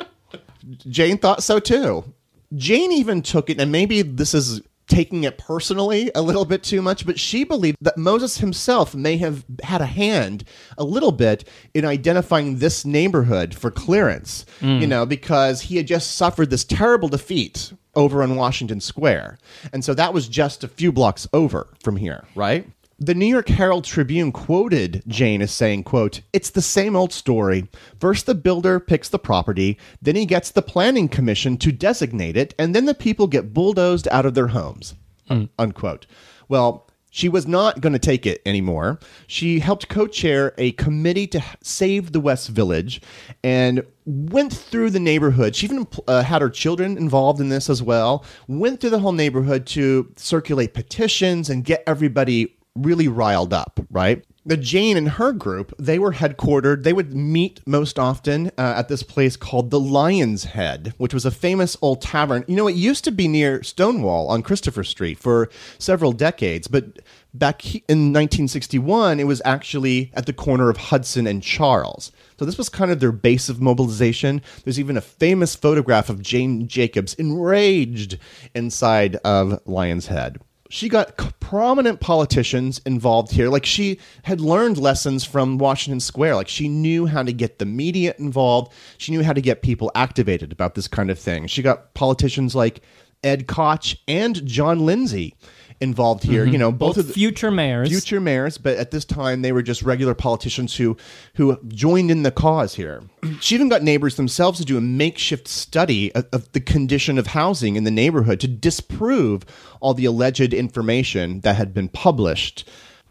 Jane thought so too. Jane even took it, and maybe this is taking it personally a little bit too much, but she believed that Moses himself may have had a hand a little bit in identifying this neighborhood for clearance, mm. you know, because he had just suffered this terrible defeat over on Washington Square. And so that was just a few blocks over from here, right? The New York Herald Tribune quoted Jane as saying, quote, It's the same old story. First the builder picks the property, then he gets the planning commission to designate it, and then the people get bulldozed out of their homes. Un- Unquote. Well, she was not going to take it anymore. She helped co chair a committee to save the West Village and went through the neighborhood. She even uh, had her children involved in this as well. Went through the whole neighborhood to circulate petitions and get everybody really riled up, right? The Jane and her group, they were headquartered. They would meet most often uh, at this place called the Lion's Head, which was a famous old tavern. You know, it used to be near Stonewall on Christopher Street for several decades, but back in 1961, it was actually at the corner of Hudson and Charles. So this was kind of their base of mobilization. There's even a famous photograph of Jane Jacobs enraged inside of Lion's Head she got prominent politicians involved here. Like she had learned lessons from Washington Square. Like she knew how to get the media involved. She knew how to get people activated about this kind of thing. She got politicians like Ed Koch and John Lindsay involved here. You mm-hmm. know, both, Both of the future mayors. future mayors, but at this time they were just regular politicians who who joined in the cause here. She even got neighbors themselves to do a makeshift study of, of the condition of housing in the neighborhood to disprove all the alleged information that had been published.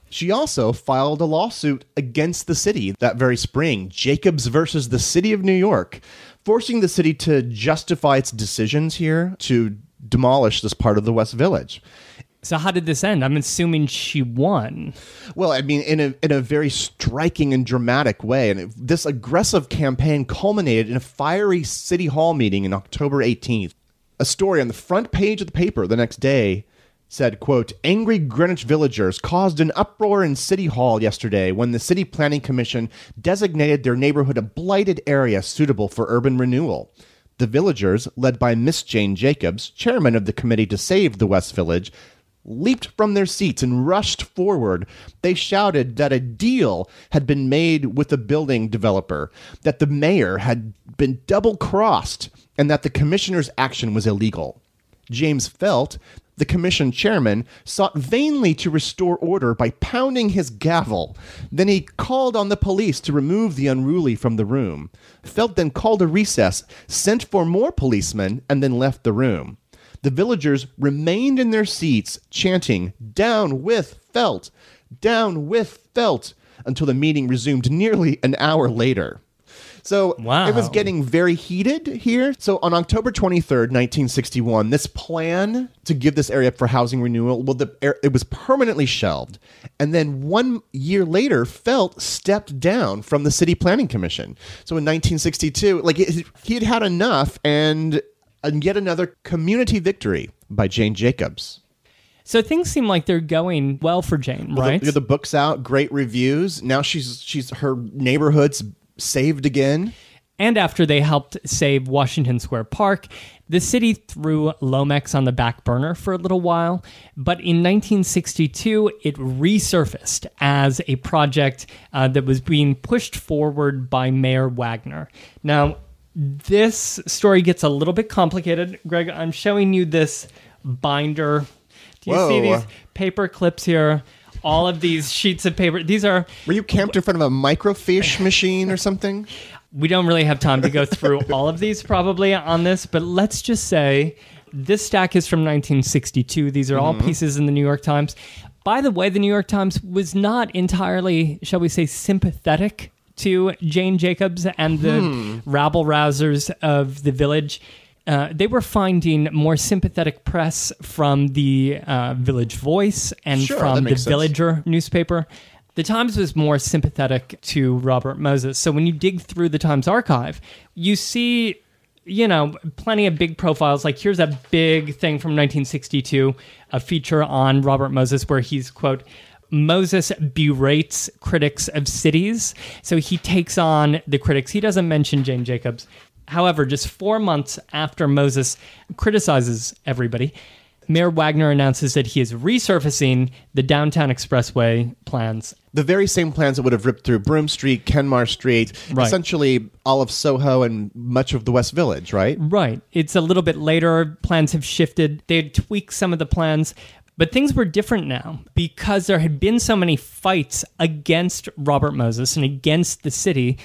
She also filed a lawsuit against the city that very spring, Jacobs versus the city of New York, forcing the city to justify its decisions here to demolish this part of the West Village. So how did this end? I'm assuming she won. Well, I mean, in a in a very striking and dramatic way, and it, this aggressive campaign culminated in a fiery city hall meeting in October 18th. A story on the front page of the paper the next day said, "quote Angry Greenwich villagers caused an uproar in City Hall yesterday when the City Planning Commission designated their neighborhood a blighted area suitable for urban renewal." The villagers, led by Miss Jane Jacobs, chairman of the committee to save the West Village, leaped from their seats and rushed forward. They shouted that a deal had been made with the building developer, that the mayor had been double crossed, and that the commissioner's action was illegal. James Felt, the commission chairman, sought vainly to restore order by pounding his gavel. Then he called on the police to remove the unruly from the room. Felt then called a recess, sent for more policemen, and then left the room. The villagers remained in their seats, chanting, Down with Felt! Down with Felt! until the meeting resumed nearly an hour later. So Wow. it was getting very heated here. So on October 23rd, 1961, this plan to give this area up for housing renewal, well, the, it was permanently shelved. And then one year later, Felt stepped down from the City Planning Commission. So in 1962, like it, he had had enough and, and yet another community victory by Jane Jacobs. So things seem like they're going well for Jane, right? The, the book's out, great reviews. Now she's she's her neighborhood's saved again. And after they helped save Washington Square Park, the city threw Lomex on the back burner for a little while. But in 1962, it resurfaced as a project uh, that was being pushed forward by Mayor Wagner. Now, this story gets a little bit complicated. Greg, I'm showing you this binder. Do you see these paper clips here? All of these sheets of paper. These are Were you camped in front of a microfiche machine or something? we don't really have time to go through all of these probably on this, but let's just say this stack is from 1962. These are all mm-hmm. pieces in the New York Times. By the way, the New York Times was not entirely, shall we say, sympathetic to Jane Jacobs and the rabble rousers of the village. Uh, they were finding more sympathetic press from the uh, Village Voice and Sure, from the sense. Villager newspaper. The Times was more sympathetic to Robert Moses. So when you dig through the Times archive, you see, you know, plenty of big profiles. Like here's a big thing from 1962, a feature on Robert Moses where he's, quote, Moses berates critics of cities. So he takes on the critics. He doesn't mention Jane Jacobs. However, just four months after Moses criticizes everybody, Mayor Wagner announces that he is resurfacing the downtown expressway plans. The very same plans that would have ripped through Broome Street, Kenmare Street, Right. essentially all of Soho and much of the West Village, right? Right. It's a little bit later. Plans have shifted. They had tweaked some of the plans. But things were different now because there had been so many fights against Robert Moses and against the city.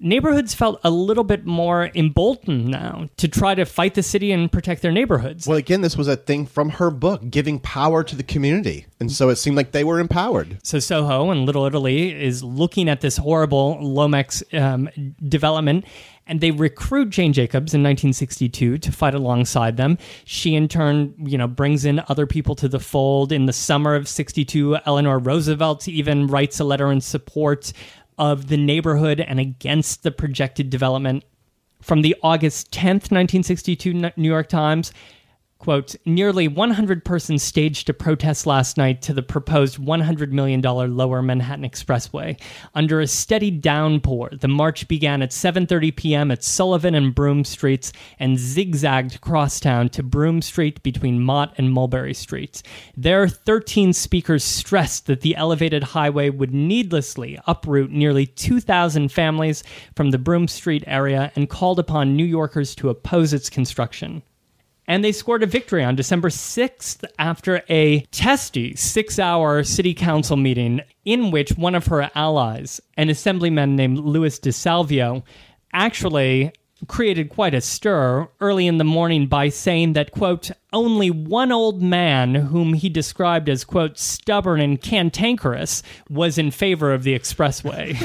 Neighborhoods felt a little bit more emboldened now to try to fight the city and protect their neighborhoods. Well, again, this was a thing from her book, giving power to the community. And so it seemed like they were empowered. So Soho and Little Italy is looking at this horrible Lomex um, development, and they recruit Jane Jacobs in 1962 to fight alongside them. She, in turn, you know, brings in other people to the fold. In the summer of '62, Eleanor Roosevelt even writes a letter in support of the neighborhood and against the projected development. From the August 10th, 1962 New York Times, Quote, nearly 100 persons staged a protest last night to the proposed $100 million lower Manhattan Expressway. Under a steady downpour, the march began at 7.30 p.m. at Sullivan and Broome Streets and zigzagged crosstown to Broome Street between Mott and Mulberry Streets. There, 13 speakers stressed that the elevated highway would needlessly uproot nearly 2,000 families from the Broome Street area and called upon New Yorkers to oppose its construction. And they scored a victory on December 6th after a testy six hour city council meeting in which one of her allies, an assemblyman named Louis DeSalvio, actually created quite a stir early in the morning by saying that, quote, only one old man whom he described as, quote, stubborn and cantankerous was in favor of the expressway.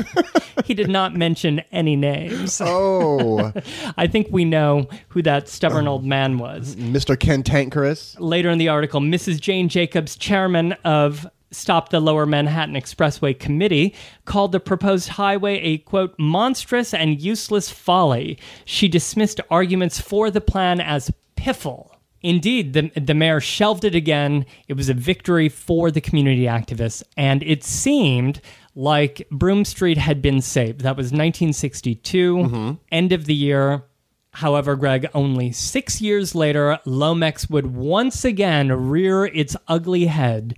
he did not mention any names. Oh, I think we know who that stubborn old man was. Mr. Cantankerous. Later in the article, Mrs. Jane Jacobs, chairman of Stop the Lower Manhattan Expressway Committee, called the proposed highway a quote monstrous and useless folly. She dismissed arguments for the plan as piffle. Indeed, the, the mayor shelved it again. It was a victory for the community activists, and it seemed like Broome Street had been saved. That was 1962, mm-hmm. end of the year. However, Greg, only six years later, Lomex would once again rear its ugly head.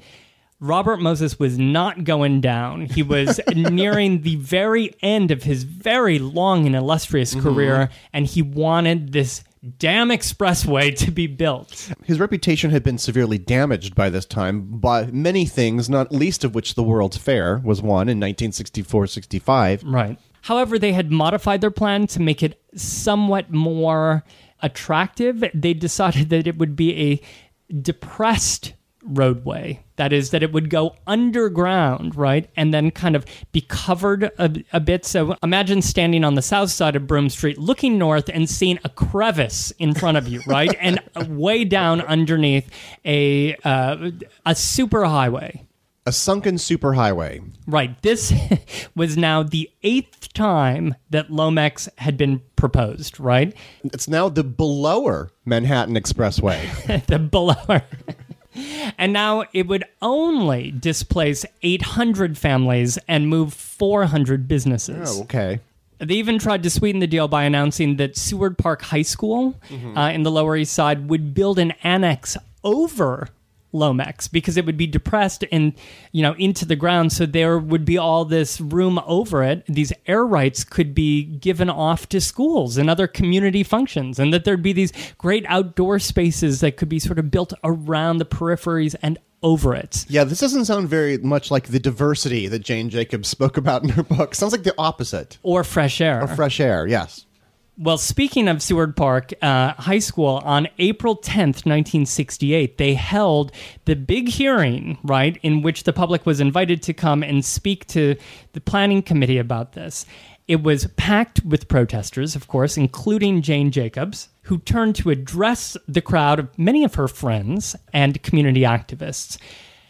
Robert Moses was not going down. He was nearing the very end of his very long and illustrious mm-hmm. career, and he wanted this damn expressway to be built. His reputation had been severely damaged by this time by many things, not least of which the World's Fair was one in 1964 65. Right. However, they had modified their plan to make it somewhat more attractive. They decided that it would be a depressed roadway. That is, that it would go underground, right? And then kind of be covered a, a bit. So imagine standing on the south side of Broome Street, looking north and seeing a crevice in front of you, right? and way down underneath a, uh, a superhighway. A sunken superhighway. Right. This was now the eighth time that Lomex had been proposed, right? It's now the belower Manhattan Expressway. the below. And now it would only displace 800 families and move 400 businesses. oh, okay. They even tried to sweeten the deal by announcing that Seward Park High School uh, in the Lower East Side would build an annex over Lomex because it would be depressed and you know into the ground so there would be all this room over it these air rights could be given off to schools and other community functions and that there'd be these great outdoor spaces that could be sort of built around the peripheries and over it Yeah, this doesn't sound very much like the diversity that Jane Jacobs spoke about in her book. Sounds like the opposite. or fresh air Or Fresh air, yes. Well, speaking of Seward Park uh, High School, on April 10th, 1968, they held the big hearing, right, in which the public was invited to come and speak to the planning committee about this. It was packed with protesters, of course, including Jane Jacobs, who turned to address the crowd of many of her friends and community activists.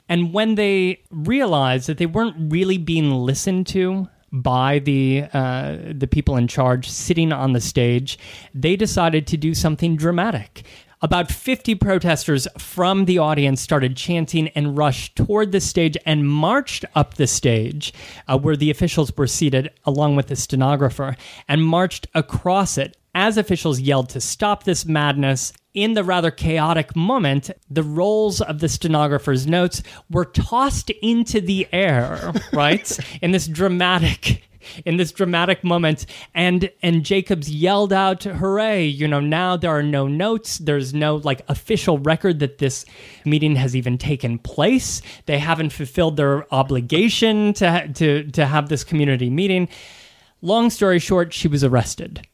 And when they realized that they weren't really being listened to by the uh, the people in charge sitting on the stage, they decided to do something dramatic. About 50 protesters from the audience started chanting and rushed toward the stage and marched up the stage uh, where the officials were seated, along with the stenographer, and marched across it as officials yelled to stop this madness. In the rather chaotic moment, the rolls of the stenographer's notes were tossed into the air, right? in this dramatic in this dramatic moment. And and Jacobs yelled out hooray you know now there are no notes. There's no like official record that this meeting has even taken place. They haven't fulfilled their obligation to to to have this community meeting. Long story short she was arrested.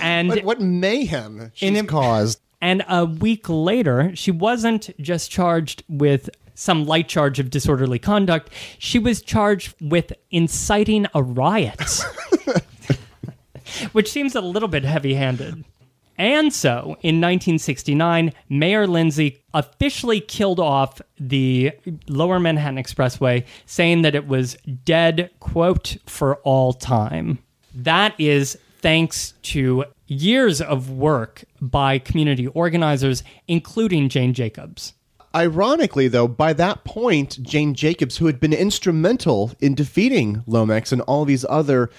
And What, what mayhem she's In- caused. And a week later, she wasn't just charged with some light charge of disorderly conduct. She was charged with inciting a riot, which seems a little bit heavy handed. And so, in 1969, Mayor Lindsay officially killed off the Lower Manhattan Expressway, saying that it was dead, quote, for all time. That is thanks to years of work by community organizers, including Jane Jacobs. Ironically, though, by that point, Jane Jacobs, who had been instrumental in defeating Lomex and all these other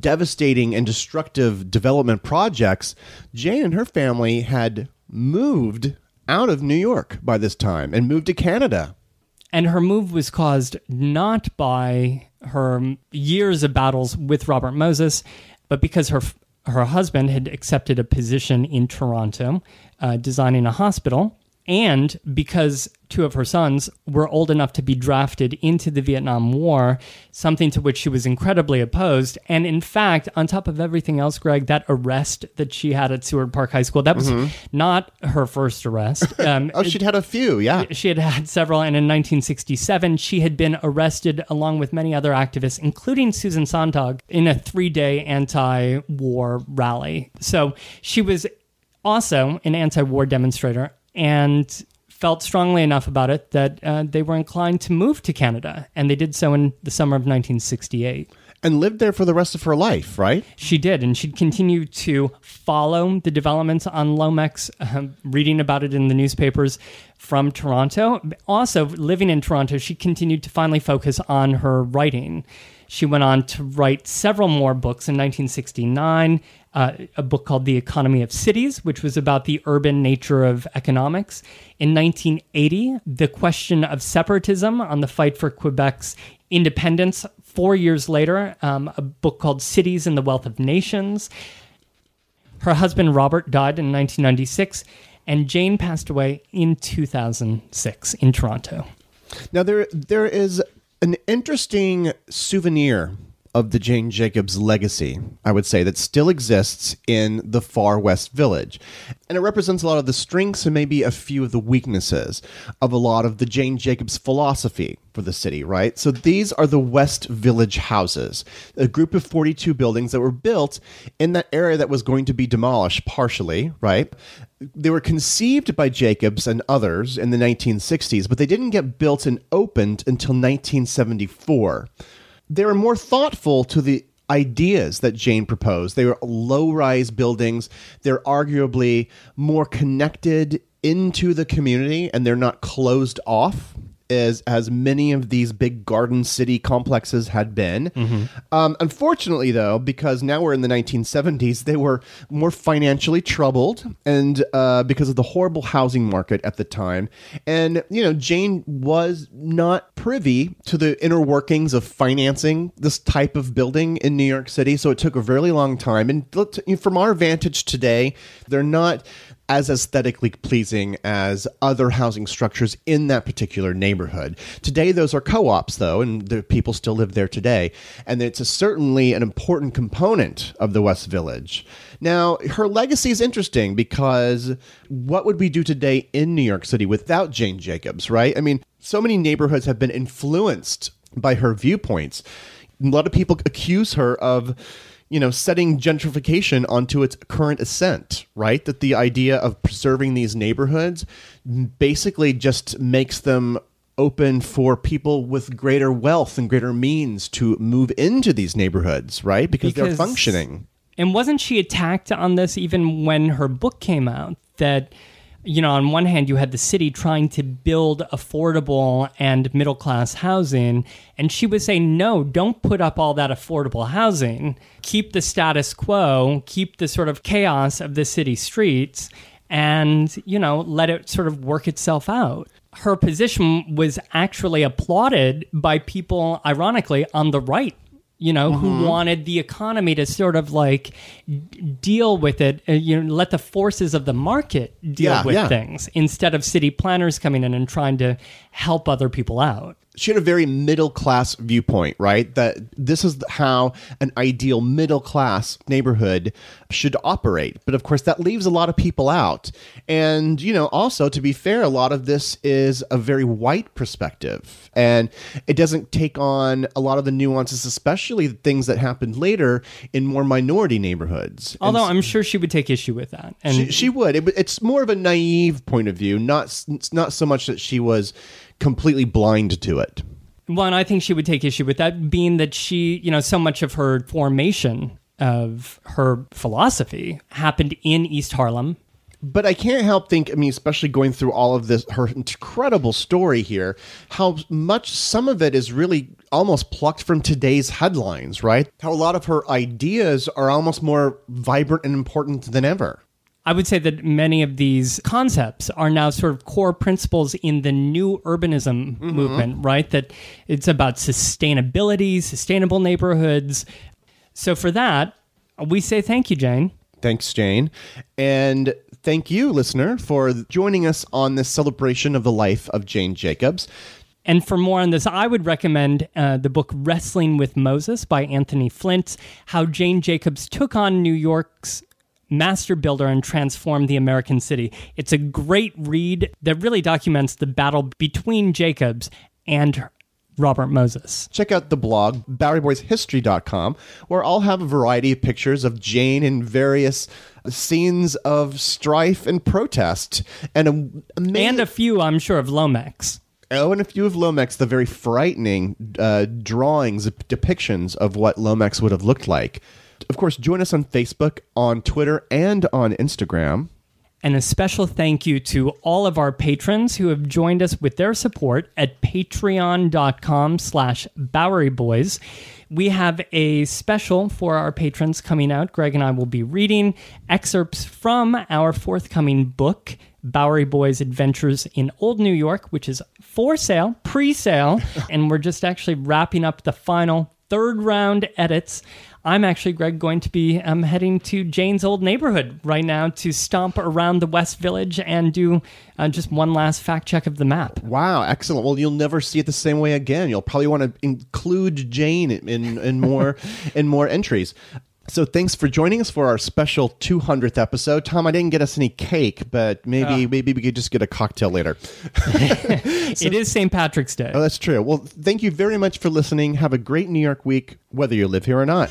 devastating and destructive development projects, Jane and her family had moved out of New York by this time and moved to Canada. And her move was caused not by her years of battles with Robert Moses, but because her her husband had accepted a position in Toronto, uh, designing a hospital, and because two of her sons were old enough to be drafted into the Vietnam War, something to which she was incredibly opposed. And in fact, on top of everything else, Greg, that arrest that she had at Seward Park High School, that was not her first arrest. Um, Oh, she'd had a few, yeah. she had had several, and in 1967, she had been arrested along with many other activists, including Susan Sontag, in a three day anti war rally. So she was also an anti war demonstrator and felt strongly enough about it that uh, they were inclined to move to Canada, and they did so in the summer of 1968. And lived there for the rest of her life, right? She did, and she'd continue to follow the developments on Lomex, um, reading about it in the newspapers from Toronto. Also, living in Toronto, she continued to finally focus on her writing. She went on to write several more books in 1969, uh, a book called The Economy of Cities, which was about the urban nature of economics. In 1980, The Question of Separatism on the Fight for Quebec's Independence. Four years later, um, a book called Cities and the Wealth of Nations. Her husband Robert died in 1996, and Jane passed away in 2006 in Toronto. Now there there is an interesting souvenir of the Jane Jacobs legacy, I would say, that still exists in the far west village. And it represents a lot of the strengths and maybe a few of the weaknesses of a lot of the Jane Jacobs philosophy for the city, right? So these are the West Village houses, a group of 42 buildings that were built in that area that was going to be demolished partially, right? They were conceived by Jacobs and others in the 1960s, but they didn't get built and opened until 1974 they were more thoughtful to the ideas that Jane proposed. They were low rise buildings. They're arguably more connected into the community and they're not closed off as as many of these big garden city complexes had been. Um, unfortunately, though, because now we're in the 1970s, they were more financially troubled, and uh, because of the horrible housing market at the time, and you know, Jane was not privy to the inner workings of financing this type of building in New York City. So it took a very long time. And from our vantage today, they're not as aesthetically pleasing as other housing structures in that particular neighborhood. Today, those are co ops, though, and the people still live there today. And it's a, certainly an important component of the West Village. Now, her legacy is interesting because what would we do today in New York City without Jane Jacobs, right? I mean, so many neighborhoods have been influenced by her viewpoints. A lot of people accuse her of you know, setting gentrification onto its current ascent, right? That the idea of preserving these neighborhoods basically just makes them open for people with greater wealth and greater means to move into these neighborhoods, right? Because, because they're functioning. And wasn't she attacked on this even when her book came out? That you know, on one hand, you had the city trying to build affordable and middle class housing. And she was saying, no, don't put up all that affordable housing. Keep the status quo, keep the sort of chaos of the city streets, and, you know, let it sort of work itself out. Her position was actually applauded by people, ironically, on the right you know, mm-hmm. who wanted the economy to sort of like deal with it, uh, you know, let the forces of the market deal yeah, with yeah. things instead of city planners coming in and trying to help other people out she had a very middle class viewpoint, right? That this is how an ideal middle class neighborhood should operate. But of course, that leaves a lot of people out. And, you know, also to be fair, a lot of this is a very white perspective. And it doesn't take on a lot of the nuances, especially the things that happened later in more minority neighborhoods. Although I'm sure she would take issue with that. And she, she would. It, it's more of a naive point of view, not, not so much that she was completely blind to it. Well, and I think she would take issue with that, being that she, you know, so much of her formation of her philosophy happened in East Harlem. But I can't help think, I mean, especially going through all of this, her incredible story here, how much some of it is really almost plucked from today's headlines, right? How a lot of her ideas are almost more vibrant and important than ever. I would say that many of these concepts are now sort of core principles in the new urbanism mm-hmm. movement, right? That it's about sustainability, sustainable neighborhoods. So for that, we say thank you, Jane. Thanks, Jane. And thank you, listener, for joining us on this celebration of the life of Jane Jacobs. And for more on this, I would recommend uh, the book Wrestling with Moses by Anthony Flint, how Jane Jacobs took on New York's master builder and transformed the American city. It's a great read that really documents the battle between Jacobs and Robert Moses. Check out the blog, BoweryBoysHistory.com, where I'll have a variety of pictures of Jane in various scenes of strife and protest. And a, and a few, I'm sure, of Lomex. Oh, and a few of Lomex, the very frightening uh, drawings, depictions of what Lomex would have looked like. Of course, join us on Facebook, on Twitter, and on Instagram. And a special thank you to all of our patrons who have joined us with their support at patreon.com slash Bowery Boys. We have a special for our patrons coming out. Greg and I will be reading excerpts from our forthcoming book, Bowery Boys Adventures in Old New York, which is for sale, pre sale. and we're just actually wrapping up the final third round edits. I'm actually, Greg, going to be um, heading to Jane's old neighborhood right now to stomp around the West Village and do uh, just one last fact check of the map. Wow, excellent. Well, you'll never see it the same way again. You'll probably want to include Jane in, in more in more entries. So thanks for joining us for our special 200th episode. Tom, I didn't get us any cake, but maybe uh. maybe we could just get a cocktail later. so, it is St. Patrick's Day. Oh, that's true. Well, thank you very much for listening. Have a great New York week, whether you live here or not.